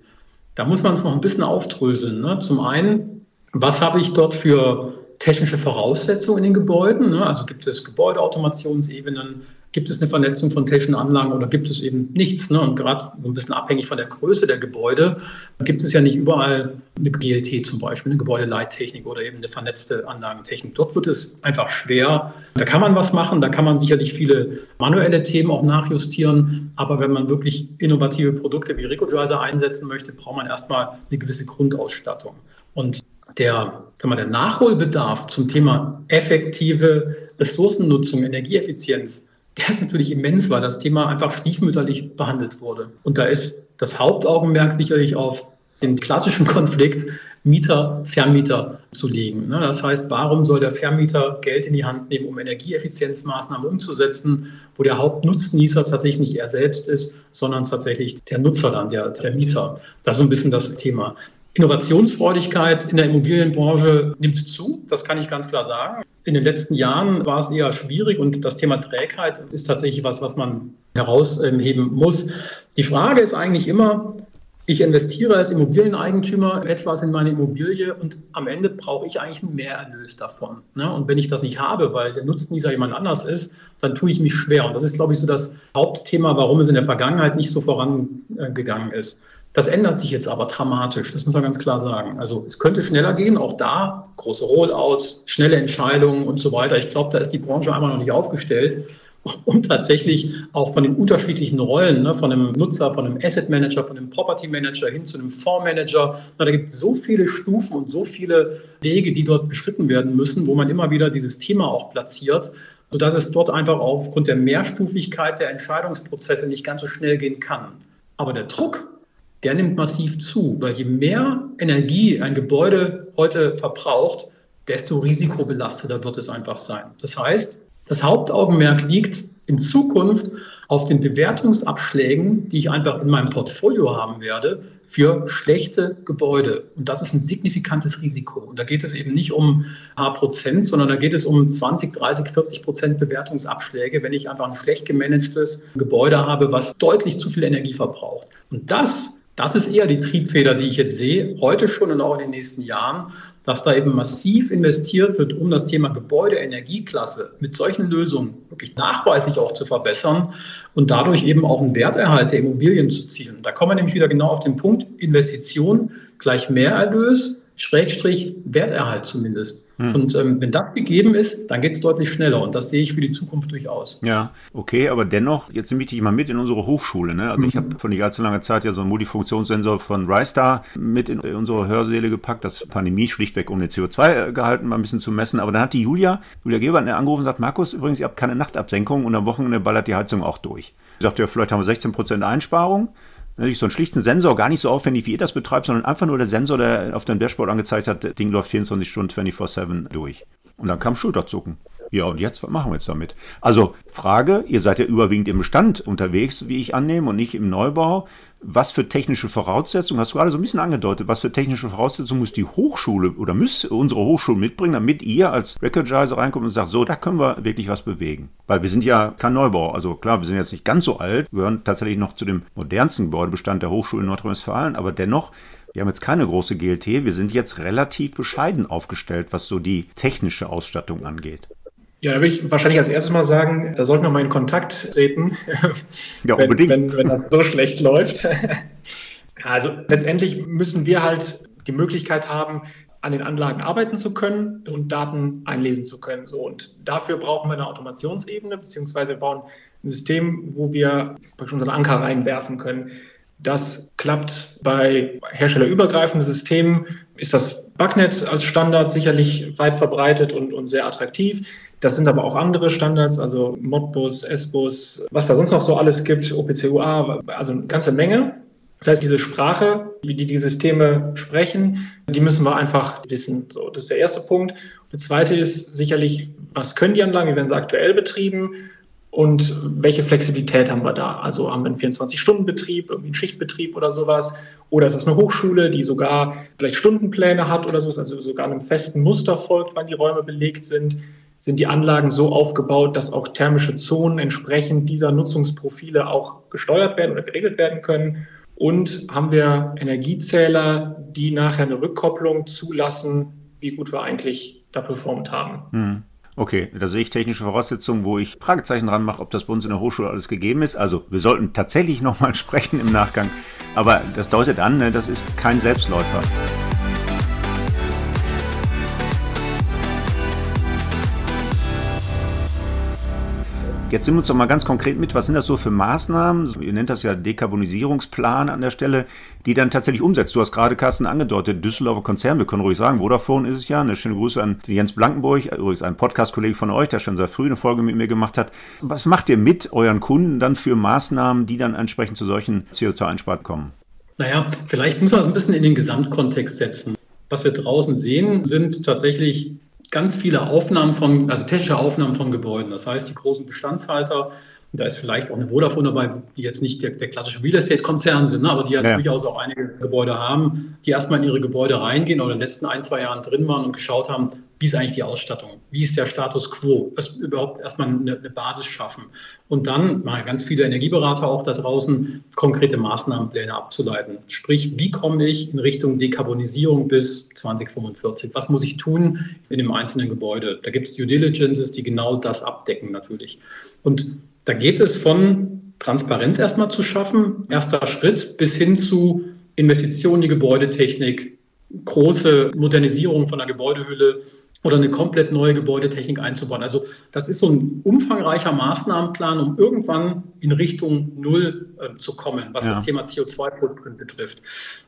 da muss man es noch ein bisschen aufdröseln. Ne. Zum einen, was habe ich dort für technische Voraussetzungen in den Gebäuden? Ne? Also gibt es Gebäudeautomationsebenen, gibt es eine Vernetzung von technischen Anlagen oder gibt es eben nichts. Ne? Und gerade so ein bisschen abhängig von der Größe der Gebäude gibt es ja nicht überall eine GLT zum Beispiel, eine Gebäudeleittechnik oder eben eine vernetzte Anlagentechnik. Dort wird es einfach schwer. Da kann man was machen, da kann man sicherlich viele manuelle Themen auch nachjustieren. Aber wenn man wirklich innovative Produkte wie Recognizer einsetzen möchte, braucht man erstmal eine gewisse Grundausstattung. Und der, sagen wir, der Nachholbedarf zum Thema effektive Ressourcennutzung, Energieeffizienz, der ist natürlich immens, weil das Thema einfach stiefmütterlich behandelt wurde. Und da ist das Hauptaugenmerk sicherlich auf den klassischen Konflikt Mieter, Vermieter zu legen. Ne, das heißt, warum soll der Vermieter Geld in die Hand nehmen, um Energieeffizienzmaßnahmen umzusetzen, wo der Hauptnutznießer tatsächlich nicht er selbst ist, sondern tatsächlich der Nutzer dann, der, der Mieter. Das ist so ein bisschen das Thema. Innovationsfreudigkeit in der Immobilienbranche nimmt zu, das kann ich ganz klar sagen. In den letzten Jahren war es eher schwierig und das Thema Trägheit ist tatsächlich was, was man herausheben muss. Die Frage ist eigentlich immer, ich investiere als Immobilieneigentümer etwas in meine Immobilie und am Ende brauche ich eigentlich einen Mehrerlös davon. Ne? Und wenn ich das nicht habe, weil der Nutznießer jemand anders ist, dann tue ich mich schwer. Und das ist, glaube ich, so das Hauptthema, warum es in der Vergangenheit nicht so vorangegangen ist. Das ändert sich jetzt aber dramatisch, das muss man ganz klar sagen. Also es könnte schneller gehen, auch da große Rollouts, schnelle Entscheidungen und so weiter. Ich glaube, da ist die Branche einmal noch nicht aufgestellt, um tatsächlich auch von den unterschiedlichen Rollen, ne, von einem Nutzer, von einem Asset Manager, von einem Property Manager hin zu einem Fondsmanager, da gibt es so viele Stufen und so viele Wege, die dort beschritten werden müssen, wo man immer wieder dieses Thema auch platziert, sodass es dort einfach aufgrund der Mehrstufigkeit der Entscheidungsprozesse nicht ganz so schnell gehen kann. Aber der Druck der nimmt massiv zu, weil je mehr Energie ein Gebäude heute verbraucht, desto risikobelasteter wird es einfach sein. Das heißt, das Hauptaugenmerk liegt in Zukunft auf den Bewertungsabschlägen, die ich einfach in meinem Portfolio haben werde, für schlechte Gebäude. Und das ist ein signifikantes Risiko. Und da geht es eben nicht um ein paar Prozent, sondern da geht es um 20, 30, 40 Prozent Bewertungsabschläge, wenn ich einfach ein schlecht gemanagtes Gebäude habe, was deutlich zu viel Energie verbraucht. Und das das ist eher die Triebfeder, die ich jetzt sehe, heute schon und auch in den nächsten Jahren, dass da eben massiv investiert wird, um das Thema Gebäudeenergieklasse mit solchen Lösungen wirklich nachweislich auch zu verbessern und dadurch eben auch einen Werterhalt der Immobilien zu zielen. Da kommen wir nämlich wieder genau auf den Punkt, Investition gleich Mehrerlös Schrägstrich Werterhalt zumindest. Hm. Und ähm, wenn das gegeben ist, dann geht es deutlich schneller und das sehe ich für die Zukunft durchaus. Ja, okay, aber dennoch, jetzt nehme ich dich mal mit in unsere Hochschule. Ne? Also mhm. ich habe vor nicht allzu langer Zeit ja so einen Multifunktionssensor von RiStar mit in unsere Hörsäle gepackt, das Pandemie schlichtweg um den CO2-Gehalt mal ein bisschen zu messen. Aber dann hat die Julia, Julia Gebert, angerufen und sagt, Markus, übrigens, ihr habt keine Nachtabsenkung und am Wochenende ballert die Heizung auch durch. Ich sagte, ja, vielleicht haben wir 16% Einsparung. Natürlich so einen schlichten Sensor, gar nicht so aufwendig, wie ihr das betreibt, sondern einfach nur der Sensor, der auf dem Dashboard angezeigt hat, das Ding läuft 24 Stunden 24-7 durch. Und dann kam Schulterzucken. Ja, und jetzt, was machen wir jetzt damit? Also, Frage, ihr seid ja überwiegend im Bestand unterwegs, wie ich annehme, und nicht im Neubau was für technische Voraussetzungen, hast du gerade so ein bisschen angedeutet, was für technische Voraussetzungen muss die Hochschule oder muss unsere Hochschule mitbringen, damit ihr als Recordizer reinkommt und sagt, so, da können wir wirklich was bewegen. Weil wir sind ja kein Neubau. Also klar, wir sind jetzt nicht ganz so alt, wir gehören tatsächlich noch zu dem modernsten Gebäudebestand der Hochschule in Nordrhein-Westfalen, aber dennoch, wir haben jetzt keine große GLT, wir sind jetzt relativ bescheiden aufgestellt, was so die technische Ausstattung angeht. Ja, da würde ich wahrscheinlich als erstes mal sagen, da sollten wir mal in Kontakt treten, ja, wenn, unbedingt. Wenn, wenn das so schlecht läuft. also letztendlich müssen wir halt die Möglichkeit haben, an den Anlagen arbeiten zu können und Daten einlesen zu können. So, und dafür brauchen wir eine Automationsebene, beziehungsweise wir bauen ein System, wo wir unseren Anker reinwerfen können. Das klappt bei herstellerübergreifenden Systemen, ist das Bugnet als Standard sicherlich weit verbreitet und, und sehr attraktiv. Das sind aber auch andere Standards, also Modbus, S-Bus, was da sonst noch so alles gibt, OPC-UA, also eine ganze Menge. Das heißt, diese Sprache, wie die die Systeme sprechen, die müssen wir einfach wissen. So, das ist der erste Punkt. Der zweite ist sicherlich, was können die Anlagen, wie werden sie aktuell betrieben und welche Flexibilität haben wir da? Also haben wir einen 24-Stunden-Betrieb, irgendwie einen Schichtbetrieb oder sowas? Oder ist es eine Hochschule, die sogar vielleicht Stundenpläne hat oder so, also sogar einem festen Muster folgt, wann die Räume belegt sind? Sind die Anlagen so aufgebaut, dass auch thermische Zonen entsprechend dieser Nutzungsprofile auch gesteuert werden oder geregelt werden können. Und haben wir Energiezähler, die nachher eine Rückkopplung zulassen, wie gut wir eigentlich da performt haben. Hm. Okay, da sehe ich technische Voraussetzungen, wo ich Fragezeichen dran mache, ob das bei uns in der Hochschule alles gegeben ist. Also wir sollten tatsächlich nochmal sprechen im Nachgang. Aber das deutet an, ne, das ist kein Selbstläufer. Jetzt nimm uns doch mal ganz konkret mit, was sind das so für Maßnahmen? Ihr nennt das ja Dekarbonisierungsplan an der Stelle, die dann tatsächlich umsetzt. Du hast gerade, Carsten, angedeutet, Düsseldorfer Konzern, wir können ruhig sagen, Vodafone ist es ja. Eine schöne Grüße an Jens Blankenburg, übrigens ein Podcast-Kollege von euch, der schon sehr früh eine Folge mit mir gemacht hat. Was macht ihr mit euren Kunden dann für Maßnahmen, die dann entsprechend zu solchen CO2-Einsparungen kommen? Naja, vielleicht muss man es ein bisschen in den Gesamtkontext setzen. Was wir draußen sehen, sind tatsächlich ganz viele Aufnahmen von, also technische Aufnahmen von Gebäuden. Das heißt, die großen Bestandshalter, und da ist vielleicht auch eine Vodafone dabei, die jetzt nicht der, der klassische Real Estate-Konzern sind, ne, aber die ja, ja, durchaus auch einige Gebäude haben, die erstmal in ihre Gebäude reingehen oder in den letzten ein, zwei Jahren drin waren und geschaut haben, wie ist eigentlich die Ausstattung? Wie ist der Status quo? Das überhaupt erstmal eine, eine Basis schaffen. Und dann mal ganz viele Energieberater auch da draußen, konkrete Maßnahmenpläne abzuleiten. Sprich, wie komme ich in Richtung Dekarbonisierung bis 2045? Was muss ich tun in dem einzelnen Gebäude? Da gibt es Due Diligences, die genau das abdecken natürlich. Und da geht es von Transparenz erstmal zu schaffen, erster Schritt, bis hin zu Investitionen in die Gebäudetechnik, große Modernisierung von der Gebäudehülle, oder eine komplett neue Gebäudetechnik einzubauen. Also das ist so ein umfangreicher Maßnahmenplan, um irgendwann in Richtung Null äh, zu kommen, was ja. das Thema CO2-Footprint betrifft.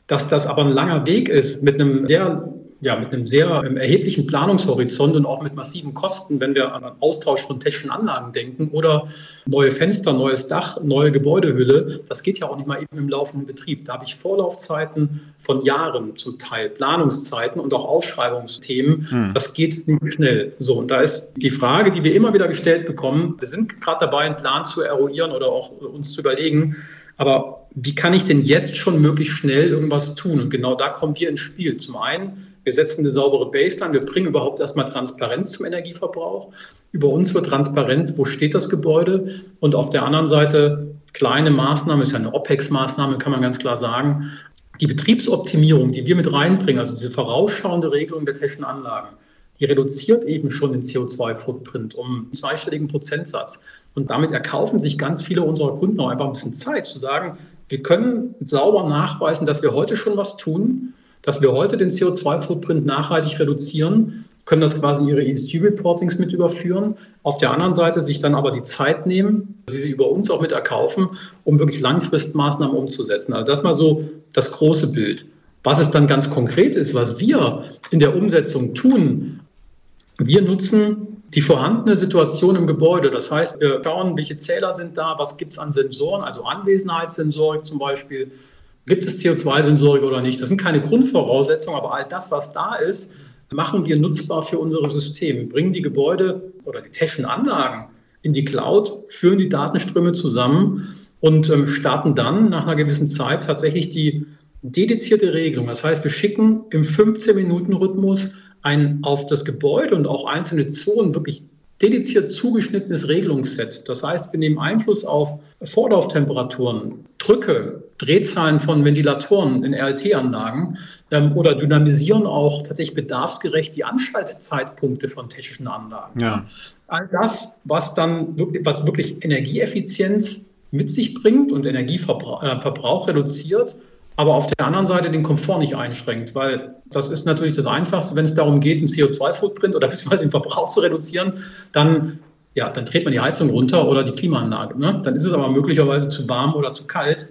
Dass das aber ein langer Weg ist mit einem sehr ja, mit einem sehr ähm, erheblichen Planungshorizont und auch mit massiven Kosten, wenn wir an den Austausch von technischen Anlagen denken oder neue Fenster, neues Dach, neue Gebäudehülle, das geht ja auch nicht mal eben im laufenden Betrieb. Da habe ich Vorlaufzeiten von Jahren zum Teil, Planungszeiten und auch Ausschreibungsthemen. Hm. Das geht nicht schnell. So, und da ist die Frage, die wir immer wieder gestellt bekommen, wir sind gerade dabei, einen Plan zu eruieren oder auch uns zu überlegen, aber wie kann ich denn jetzt schon möglichst schnell irgendwas tun? Und genau da kommen wir ins Spiel. Zum einen wir setzen eine saubere Baseline, wir bringen überhaupt erstmal Transparenz zum Energieverbrauch. Über uns wird transparent, wo steht das Gebäude. Und auf der anderen Seite kleine Maßnahme, ist ja eine OPEX-Maßnahme, kann man ganz klar sagen. Die Betriebsoptimierung, die wir mit reinbringen, also diese vorausschauende Regelung der technischen Anlagen, die reduziert eben schon den CO2-Footprint um einen zweistelligen Prozentsatz. Und damit erkaufen sich ganz viele unserer Kunden auch einfach ein bisschen Zeit zu sagen, wir können sauber nachweisen, dass wir heute schon was tun dass wir heute den CO2-Footprint nachhaltig reduzieren, können das quasi in ihre ESG-Reportings mit überführen. Auf der anderen Seite sich dann aber die Zeit nehmen, sie sie über uns auch mit erkaufen, um wirklich Langfristmaßnahmen umzusetzen. Also das mal so das große Bild. Was es dann ganz konkret ist, was wir in der Umsetzung tun, wir nutzen die vorhandene Situation im Gebäude. Das heißt, wir schauen, welche Zähler sind da, was gibt es an Sensoren, also Anwesenheitssensorik zum Beispiel, Gibt es CO2-Sensorik oder nicht? Das sind keine Grundvoraussetzungen, aber all das, was da ist, machen wir nutzbar für unsere Systeme, bringen die Gebäude oder die technischen Anlagen in die Cloud, führen die Datenströme zusammen und ähm, starten dann nach einer gewissen Zeit tatsächlich die dedizierte Regelung. Das heißt, wir schicken im 15-Minuten-Rhythmus ein auf das Gebäude und auch einzelne Zonen wirklich dediziert zugeschnittenes Regelungsset. Das heißt, wir nehmen Einfluss auf Vorlauftemperaturen, Drücke, Drehzahlen von Ventilatoren in RLT-Anlagen ähm, oder dynamisieren auch tatsächlich bedarfsgerecht die Anschaltzeitpunkte von technischen Anlagen. Ja. All das, was dann wirklich, was wirklich Energieeffizienz mit sich bringt und Energieverbrauch äh, reduziert, aber auf der anderen Seite den Komfort nicht einschränkt, weil das ist natürlich das Einfachste, wenn es darum geht, einen CO2-Footprint oder beziehungsweise den Verbrauch zu reduzieren, dann, ja, dann dreht man die Heizung runter oder die Klimaanlage. Ne? Dann ist es aber möglicherweise zu warm oder zu kalt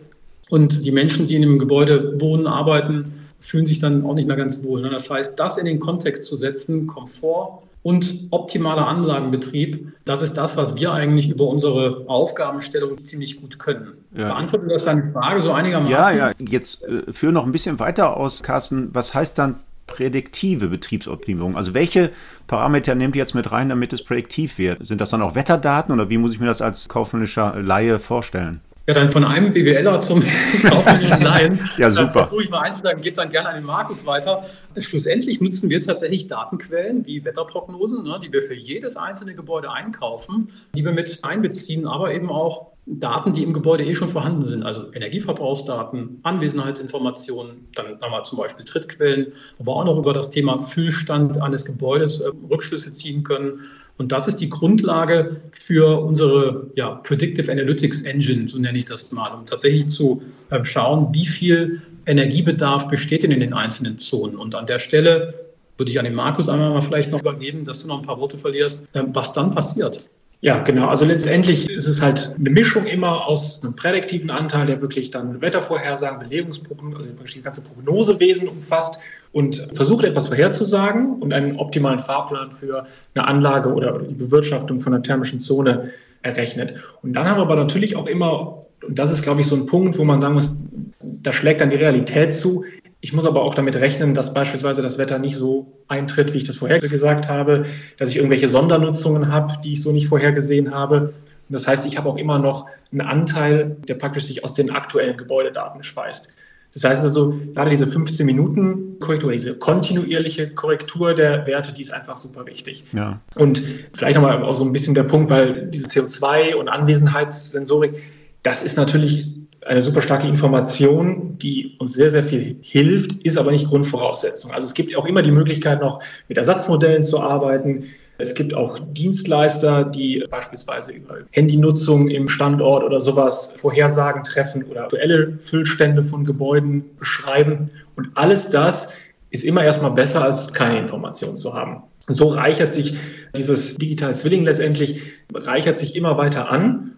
und die Menschen, die in dem Gebäude wohnen, arbeiten, fühlen sich dann auch nicht mehr ganz wohl. Ne? Das heißt, das in den Kontext zu setzen, Komfort und optimaler Anlagenbetrieb, das ist das, was wir eigentlich über unsere Aufgabenstellung ziemlich gut können. Ja. Beantwortet das deine Frage so einigermaßen? Ja, ja. Jetzt äh, führe noch ein bisschen weiter aus, Carsten. Was heißt dann prädiktive Betriebsoptimierung? Also welche Parameter nehmt ihr jetzt mit rein, damit es prädiktiv wird? Sind das dann auch Wetterdaten oder wie muss ich mir das als kaufmännischer Laie vorstellen? Ja, dann von einem BWLer zum, kaufmännischen Laien. ja, super. Versuche ich mal einzusagen, gebe dann gerne an den Markus weiter. Schlussendlich nutzen wir tatsächlich Datenquellen wie Wetterprognosen, ne, die wir für jedes einzelne Gebäude einkaufen, die wir mit einbeziehen, aber eben auch Daten, die im Gebäude eh schon vorhanden sind, also Energieverbrauchsdaten, Anwesenheitsinformationen, dann haben wir zum Beispiel Trittquellen, wo wir auch noch über das Thema Füllstand eines Gebäudes äh, Rückschlüsse ziehen können Und das ist die Grundlage für unsere ja, Predictive Analytics Engine, so nenne ich das mal, um tatsächlich zu äh, schauen, wie viel Energiebedarf besteht denn in den einzelnen Zonen. Und an der Stelle würde ich an den Markus einmal mal vielleicht noch übergeben, dass du noch ein paar Worte verlierst, äh, was dann passiert. Ja, genau. Also letztendlich ist es halt eine Mischung immer aus einem prädiktiven Anteil, der wirklich dann Wettervorhersagen, Belegungsprognosen, also das ganze Prognosewesen umfasst und versucht etwas vorherzusagen und einen optimalen Fahrplan für eine Anlage oder die Bewirtschaftung von einer thermischen Zone errechnet. Und dann haben wir aber natürlich auch immer, und das ist, glaube ich, so ein Punkt, wo man sagen muss, da schlägt dann die Realität zu, ich muss aber auch damit rechnen, dass beispielsweise das Wetter nicht so eintritt, wie ich das vorher gesagt habe, dass ich irgendwelche Sondernutzungen habe, die ich so nicht vorhergesehen habe. Und das heißt, ich habe auch immer noch einen Anteil, der praktisch sich aus den aktuellen Gebäudedaten speist. Das heißt also, gerade diese 15 Minuten Korrektur, diese kontinuierliche Korrektur der Werte, die ist einfach super wichtig. Ja. Und vielleicht nochmal auch so ein bisschen der Punkt, weil diese CO2 und Anwesenheitssensorik, das ist natürlich eine super starke Information, die uns sehr, sehr viel hilft, ist aber nicht Grundvoraussetzung. Also es gibt auch immer die Möglichkeit, noch mit Ersatzmodellen zu arbeiten. Es gibt auch Dienstleister, die beispielsweise über Handynutzung im Standort oder sowas Vorhersagen treffen oder aktuelle Füllstände von Gebäuden beschreiben. Und alles das ist immer erstmal besser, als keine Information zu haben. Und so reichert sich dieses Digital Zwilling letztendlich, reichert sich immer weiter an.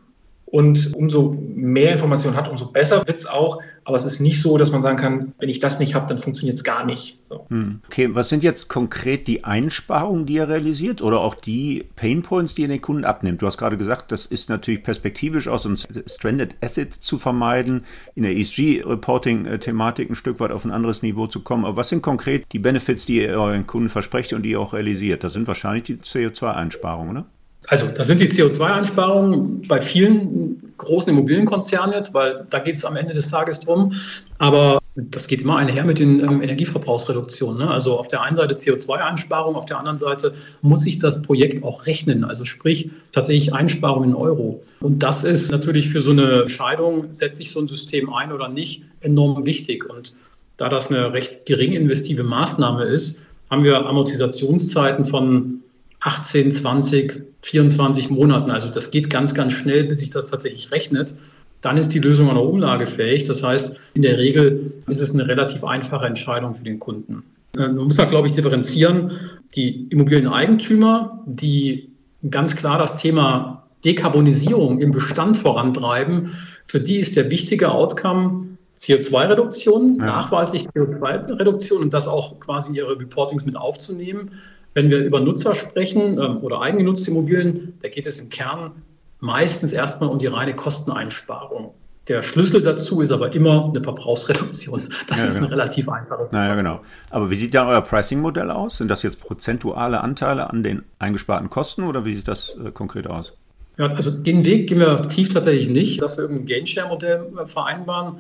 Und umso mehr Information hat, umso besser wird es auch. Aber es ist nicht so, dass man sagen kann, wenn ich das nicht habe, dann funktioniert es gar nicht. So. Hm. Okay, was sind jetzt konkret die Einsparungen, die ihr realisiert oder auch die Painpoints, die ihr den Kunden abnimmt? Du hast gerade gesagt, das ist natürlich perspektivisch aus, um Stranded Asset zu vermeiden, in der ESG-Reporting-Thematik ein Stück weit auf ein anderes Niveau zu kommen. Aber was sind konkret die Benefits, die ihr euren Kunden versprecht und die ihr auch realisiert? Das sind wahrscheinlich die CO2-Einsparungen, oder? Also, das sind die CO2-Einsparungen bei vielen großen Immobilienkonzernen jetzt, weil da geht es am Ende des Tages drum. Aber das geht immer einher mit den ähm, Energieverbrauchsreduktionen. Ne? Also auf der einen Seite CO2-Einsparung, auf der anderen Seite muss sich das Projekt auch rechnen. Also sprich tatsächlich Einsparungen in Euro. Und das ist natürlich für so eine Entscheidung, setze ich so ein System ein oder nicht, enorm wichtig. Und da das eine recht gering investive Maßnahme ist, haben wir Amortisationszeiten von 18, 20, 24 Monaten. Also das geht ganz, ganz schnell, bis sich das tatsächlich rechnet. Dann ist die Lösung auch noch umlagefähig. Das heißt, in der Regel ist es eine relativ einfache Entscheidung für den Kunden. Äh, man muss da, glaube ich, differenzieren. Die Immobilieneigentümer, die ganz klar das Thema Dekarbonisierung im Bestand vorantreiben, für die ist der wichtige Outcome CO2-Reduktion, ja. nachweislich CO2-Reduktion und das auch quasi in ihre Reportings mit aufzunehmen. Wenn wir über Nutzer sprechen ähm, oder eigengenutzte Immobilien, da geht es im Kern meistens erstmal um die reine Kosteneinsparung. Der Schlüssel dazu ist aber immer eine Verbrauchsreduktion. Das ja, ist genau. eine relativ einfache Frage. Naja, genau. Aber wie sieht da euer Pricing-Modell aus? Sind das jetzt prozentuale Anteile an den eingesparten Kosten oder wie sieht das äh, konkret aus? Ja, also den Weg gehen wir tief tatsächlich nicht, dass wir irgendein Gainshare-Modell äh, vereinbaren,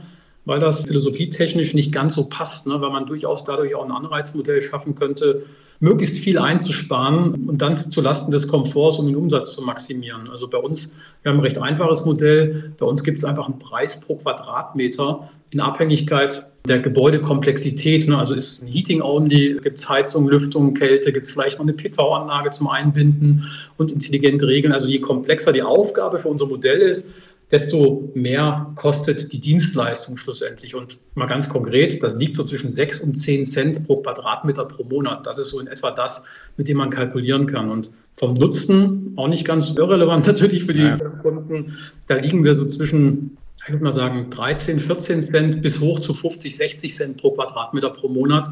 weil das philosophietechnisch nicht ganz so passt, ne? weil man durchaus dadurch auch ein Anreizmodell schaffen könnte, möglichst viel einzusparen und dann zulasten des Komforts, um den Umsatz zu maximieren. Also bei uns, wir haben ein recht einfaches Modell. Bei uns gibt es einfach einen Preis pro Quadratmeter in Abhängigkeit der Gebäudekomplexität. Ne? Also ist ein Heating only, gibt es Heizung, Lüftung, Kälte, gibt es vielleicht noch eine PV-Anlage zum Einbinden und intelligente Regeln. Also je komplexer die Aufgabe für unser Modell ist, desto mehr kostet die Dienstleistung schlussendlich. Und mal ganz konkret, das liegt so zwischen 6 und 10 Cent pro Quadratmeter pro Monat. Das ist so in etwa das, mit dem man kalkulieren kann. Und vom Nutzen, auch nicht ganz irrelevant natürlich für die ja. Kunden, da liegen wir so zwischen, ich würde mal sagen, 13, 14 Cent bis hoch zu 50, 60 Cent pro Quadratmeter pro Monat.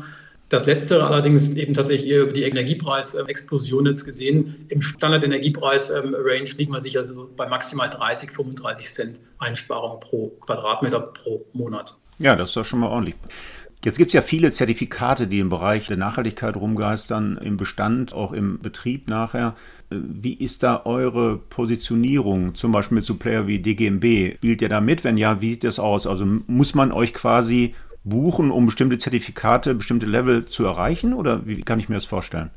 Das letzte allerdings eben tatsächlich eher über die Energiepreisexplosion jetzt gesehen. Im Standard-Energiepreis-Range liegen wir sicher also bei maximal 30, 35 Cent Einsparung pro Quadratmeter pro Monat. Ja, das ist doch schon mal ordentlich. Jetzt gibt es ja viele Zertifikate, die im Bereich der Nachhaltigkeit rumgeistern, im Bestand, auch im Betrieb nachher. Wie ist da eure Positionierung, zum Beispiel mit so Player wie DGMB? Spielt ihr da mit? Wenn ja, wie sieht das aus? Also muss man euch quasi buchen, um bestimmte Zertifikate, bestimmte Level zu erreichen? Oder wie kann ich mir das vorstellen?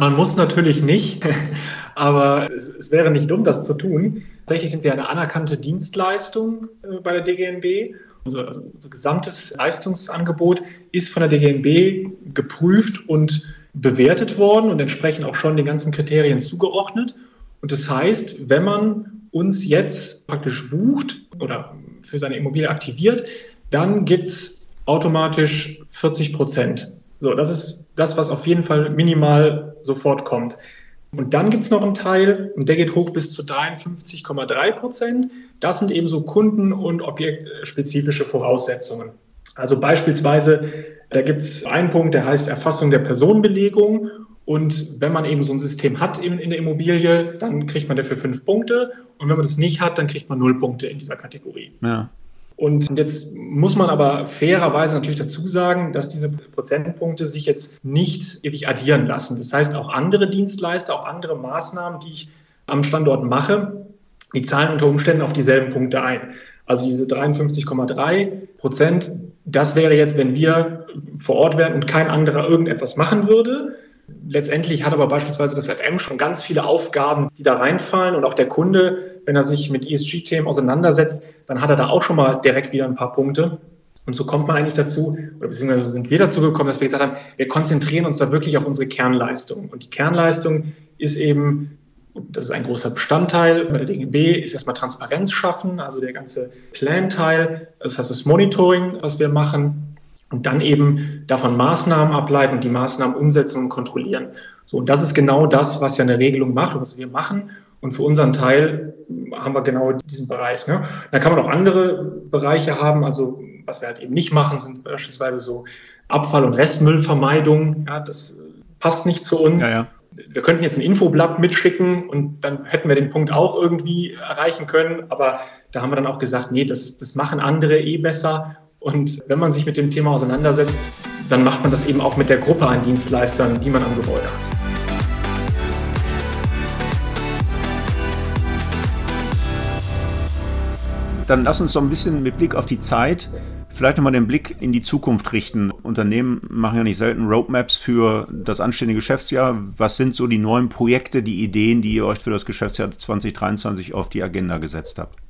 Man muss natürlich nicht, aber es, wäre nicht dumm, das zu tun. Tatsächlich sind wir eine anerkannte Dienstleistung äh, bei der DGNB. Unser, also unser gesamtes Leistungsangebot ist von der DGNB geprüft und bewertet worden und entsprechend auch schon den ganzen Kriterien zugeordnet. Und das heißt, wenn man uns jetzt praktisch bucht oder für seine Immobilie aktiviert, dann gibt es automatisch 40 Prozent. So, das ist das, was auf jeden Fall minimal sofort kommt. Und dann gibt es noch einen Teil, und der geht hoch bis zu 53,3 Prozent. Das sind eben so kunden- und objektspezifische Voraussetzungen. Also beispielsweise, da gibt es einen Punkt, der heißt Erfassung der Personenbelegung. Und wenn man eben so ein System hat in, in der Immobilie, dann kriegt man dafür fünf Punkte. Und wenn man das nicht hat, dann kriegt man null Punkte in dieser Kategorie. Ja. Und jetzt muss man aber fairerweise natürlich dazu sagen, dass diese Prozentpunkte sich jetzt nicht ewig addieren lassen. Das heißt, auch andere Dienstleister, auch andere Maßnahmen, die ich am Standort mache, die zahlen unter Umständen auf dieselben Punkte ein. Also diese 53,3 Prozent, das wäre jetzt, wenn wir vor Ort wären und kein anderer irgendetwas machen würde. Letztendlich hat aber beispielsweise das FM schon ganz viele Aufgaben, die da reinfallen und auch der Kunde wenn er sich mit ESG-Themen auseinandersetzt, dann hat er da auch schon mal direkt wieder ein paar Punkte. Und so kommt man eigentlich dazu, oder beziehungsweise sind wir dazu gekommen, dass wir gesagt haben, wir konzentrieren uns da wirklich auf unsere Kernleistung. Und die Kernleistung ist eben, das ist ein großer Bestandteil bei der DGB, ist erstmal Transparenz schaffen, also der ganze Plan-Teil, das heißt das Monitoring, was wir machen, und dann eben davon Maßnahmen ableiten und die Maßnahmen umsetzen und kontrollieren. So, und das ist genau das, was ja eine Regelung macht, was wir machen. Und für unseren Teil haben wir genau diesen Bereich. Ne? Da kann man auch andere Bereiche haben. Also was wir halt eben nicht machen, sind beispielsweise so Abfall- und Restmüllvermeidung. Ja, das passt nicht zu uns. Ja, ja. Wir könnten jetzt ein Infoblatt mitschicken und dann hätten wir den Punkt auch irgendwie erreichen können. Aber da haben wir dann auch gesagt, nee, das, das machen andere eh besser. Und wenn man sich mit dem Thema auseinandersetzt, dann macht man das eben auch mit der Gruppe an Dienstleistern, die man am Gebäude hat. dann lass uns so ein bisschen mit Blick auf die Zeit vielleicht nochmal den Blick in die Zukunft richten. Unternehmen machen ja nicht selten Roadmaps für das anstehende Geschäftsjahr. Was sind so die neuen Projekte, die Ideen, die ihr euch für das Geschäftsjahr 2023 auf die Agenda gesetzt habt?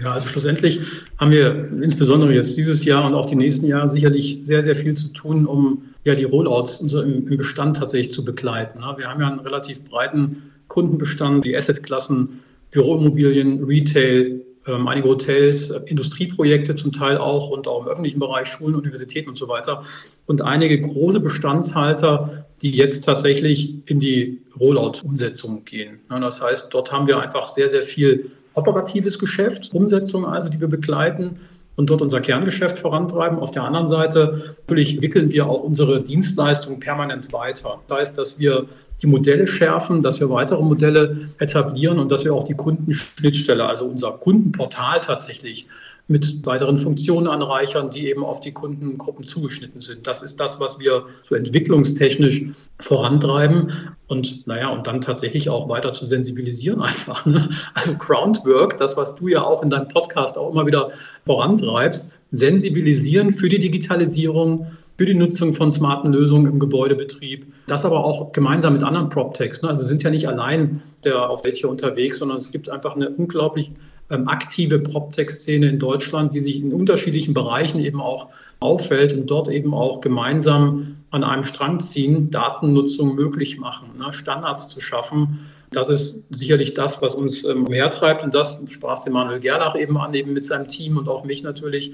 Ja, also schlussendlich haben wir insbesondere jetzt dieses Jahr und auch die nächsten Jahre sicherlich sehr, sehr viel zu tun, um ja die Rollouts im Bestand tatsächlich zu begleiten. Wir haben ja einen relativ breiten Kundenbestand, die Assetklassen, Büroimmobilien, Retail, ähm, einige Hotels, äh, Industrieprojekte zum Teil auch und auch im öffentlichen Bereich, Schulen, Universitäten und so weiter. Und einige große Bestandshalter, die jetzt tatsächlich in die Rollout-Umsetzung gehen. Das heißt, dort haben wir einfach sehr, sehr viel operatives Geschäft, Umsetzung also, die wir begleiten und dort unser Kerngeschäft vorantreiben. Auf der anderen Seite natürlich wickeln wir auch unsere Dienstleistungen permanent weiter. Das heißt, dass wir die Modelle schärfen, dass wir weitere Modelle etablieren und dass wir auch die Kundenschnittstelle, also unser Kundenportal tatsächlich mit weiteren Funktionen anreichern, die eben auf die Kundengruppen zugeschnitten sind. Das ist das, was wir so entwicklungstechnisch vorantreiben und naja, und dann tatsächlich auch weiter zu sensibilisieren einfach. Ne? Also Groundwork, das, was du ja auch in deinem Podcast auch immer wieder vorantreibst, sensibilisieren für die Digitalisierung, für die Nutzung von smarten Lösungen im Gebäudebetrieb. Das aber auch gemeinsam mit anderen PropTechs. Ne? Also wir sind ja nicht allein der auf Welt hier unterwegs, sondern es gibt einfach eine unglaublich aktive PropTech-Szene in Deutschland, die sich in unterschiedlichen Bereichen eben auch auffällt und dort eben auch gemeinsam an einem Strang ziehen, Datennutzung möglich machen, ne? Standards zu schaffen. Das ist sicherlich das, was uns ähm, mehr treibt. Und das sprach Emanuel Gerlach eben an, eben mit seinem Team und auch mich natürlich,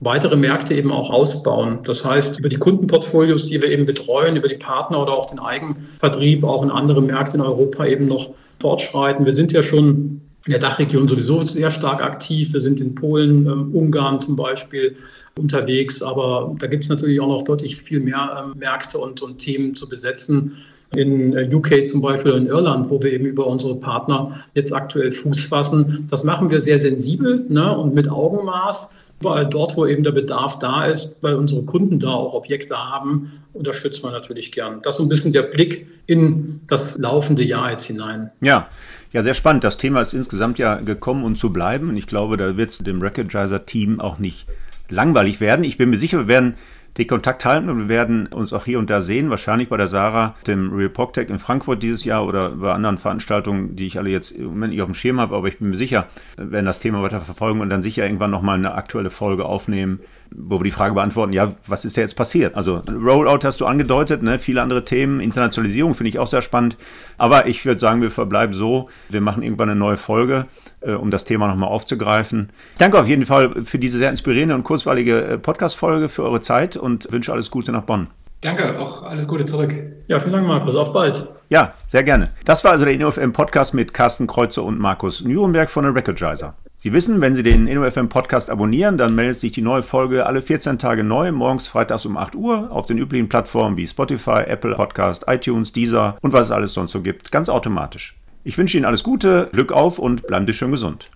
weitere Märkte eben auch ausbauen. Das heißt, über die Kundenportfolios, die wir eben betreuen, über die Partner oder auch den Eigenvertrieb auch in andere Märkte in Europa eben noch fortschreiten. Wir sind ja schon in der Dachregion sowieso sehr stark aktiv. Wir sind in Polen, ähm, Ungarn zum Beispiel unterwegs, aber da gibt es natürlich auch noch deutlich viel mehr ähm, Märkte und, und Themen zu besetzen in äh, UK zum Beispiel in Irland, wo wir eben über unsere Partner jetzt aktuell Fuß fassen. Das machen wir sehr sensibel ne, und mit Augenmaß. Überall dort, wo eben der Bedarf da ist, weil unsere Kunden da auch Objekte haben, unterstützt man natürlich gern. Das ist so ein bisschen der Blick in das laufende Jahr jetzt hinein. Ja, ja, sehr spannend. Das Thema ist insgesamt ja gekommen, um zu bleiben. Und ich glaube, da wird es dem Recognizer-Team auch nicht langweilig werden. Ich bin mir sicher, wir werden den Kontakt halten und wir werden uns auch hier und da sehen. Wahrscheinlich bei der Sarah, dem Real PogTech in Frankfurt dieses Jahr oder bei anderen Veranstaltungen, die ich alle jetzt im Moment nicht auf dem Schirm habe. Aber ich bin mir sicher, wir werden das Thema weiter verfolgen und dann sicher irgendwann nochmal eine aktuelle Folge aufnehmen wo wir die Frage beantworten, ja, was ist da jetzt passiert? Also Rollout hast du angedeutet, ne? viele andere Themen, Internationalisierung finde ich auch sehr spannend. Aber ich würde sagen, wir verbleiben so, wir machen irgendwann eine neue Folge, äh, um das Thema nochmal aufzugreifen. Danke auf jeden Fall für diese sehr inspirierende und kurzweilige äh, Podcast-Folge, für eure Zeit und wünsche alles Gute nach Bonn. Danke, auch alles Gute zurück. Ja, vielen Dank, Markus. Auf bald. Ja, sehr gerne. Das war also der InnoFM Podcast mit Carsten Kreuzer und Markus Nürnberg von der Recordizer. Sie wissen, wenn Sie den InnoFM Podcast abonnieren, dann meldet sich die neue Folge alle 14 Tage neu, morgens freitags um 8 Uhr auf den üblichen Plattformen wie Spotify, Apple Podcast, iTunes, Deezer und was es alles sonst so gibt, ganz automatisch. Ich wünsche Ihnen alles Gute, Glück auf und bleiben Sie schön gesund.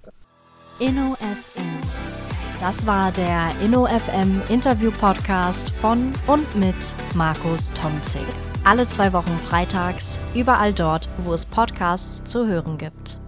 InnoFM. Das war der InnoFM Interview Podcast von und mit Markus Tomzig. Alle zwei Wochen freitags, überall dort, wo es Podcasts zu hören gibt.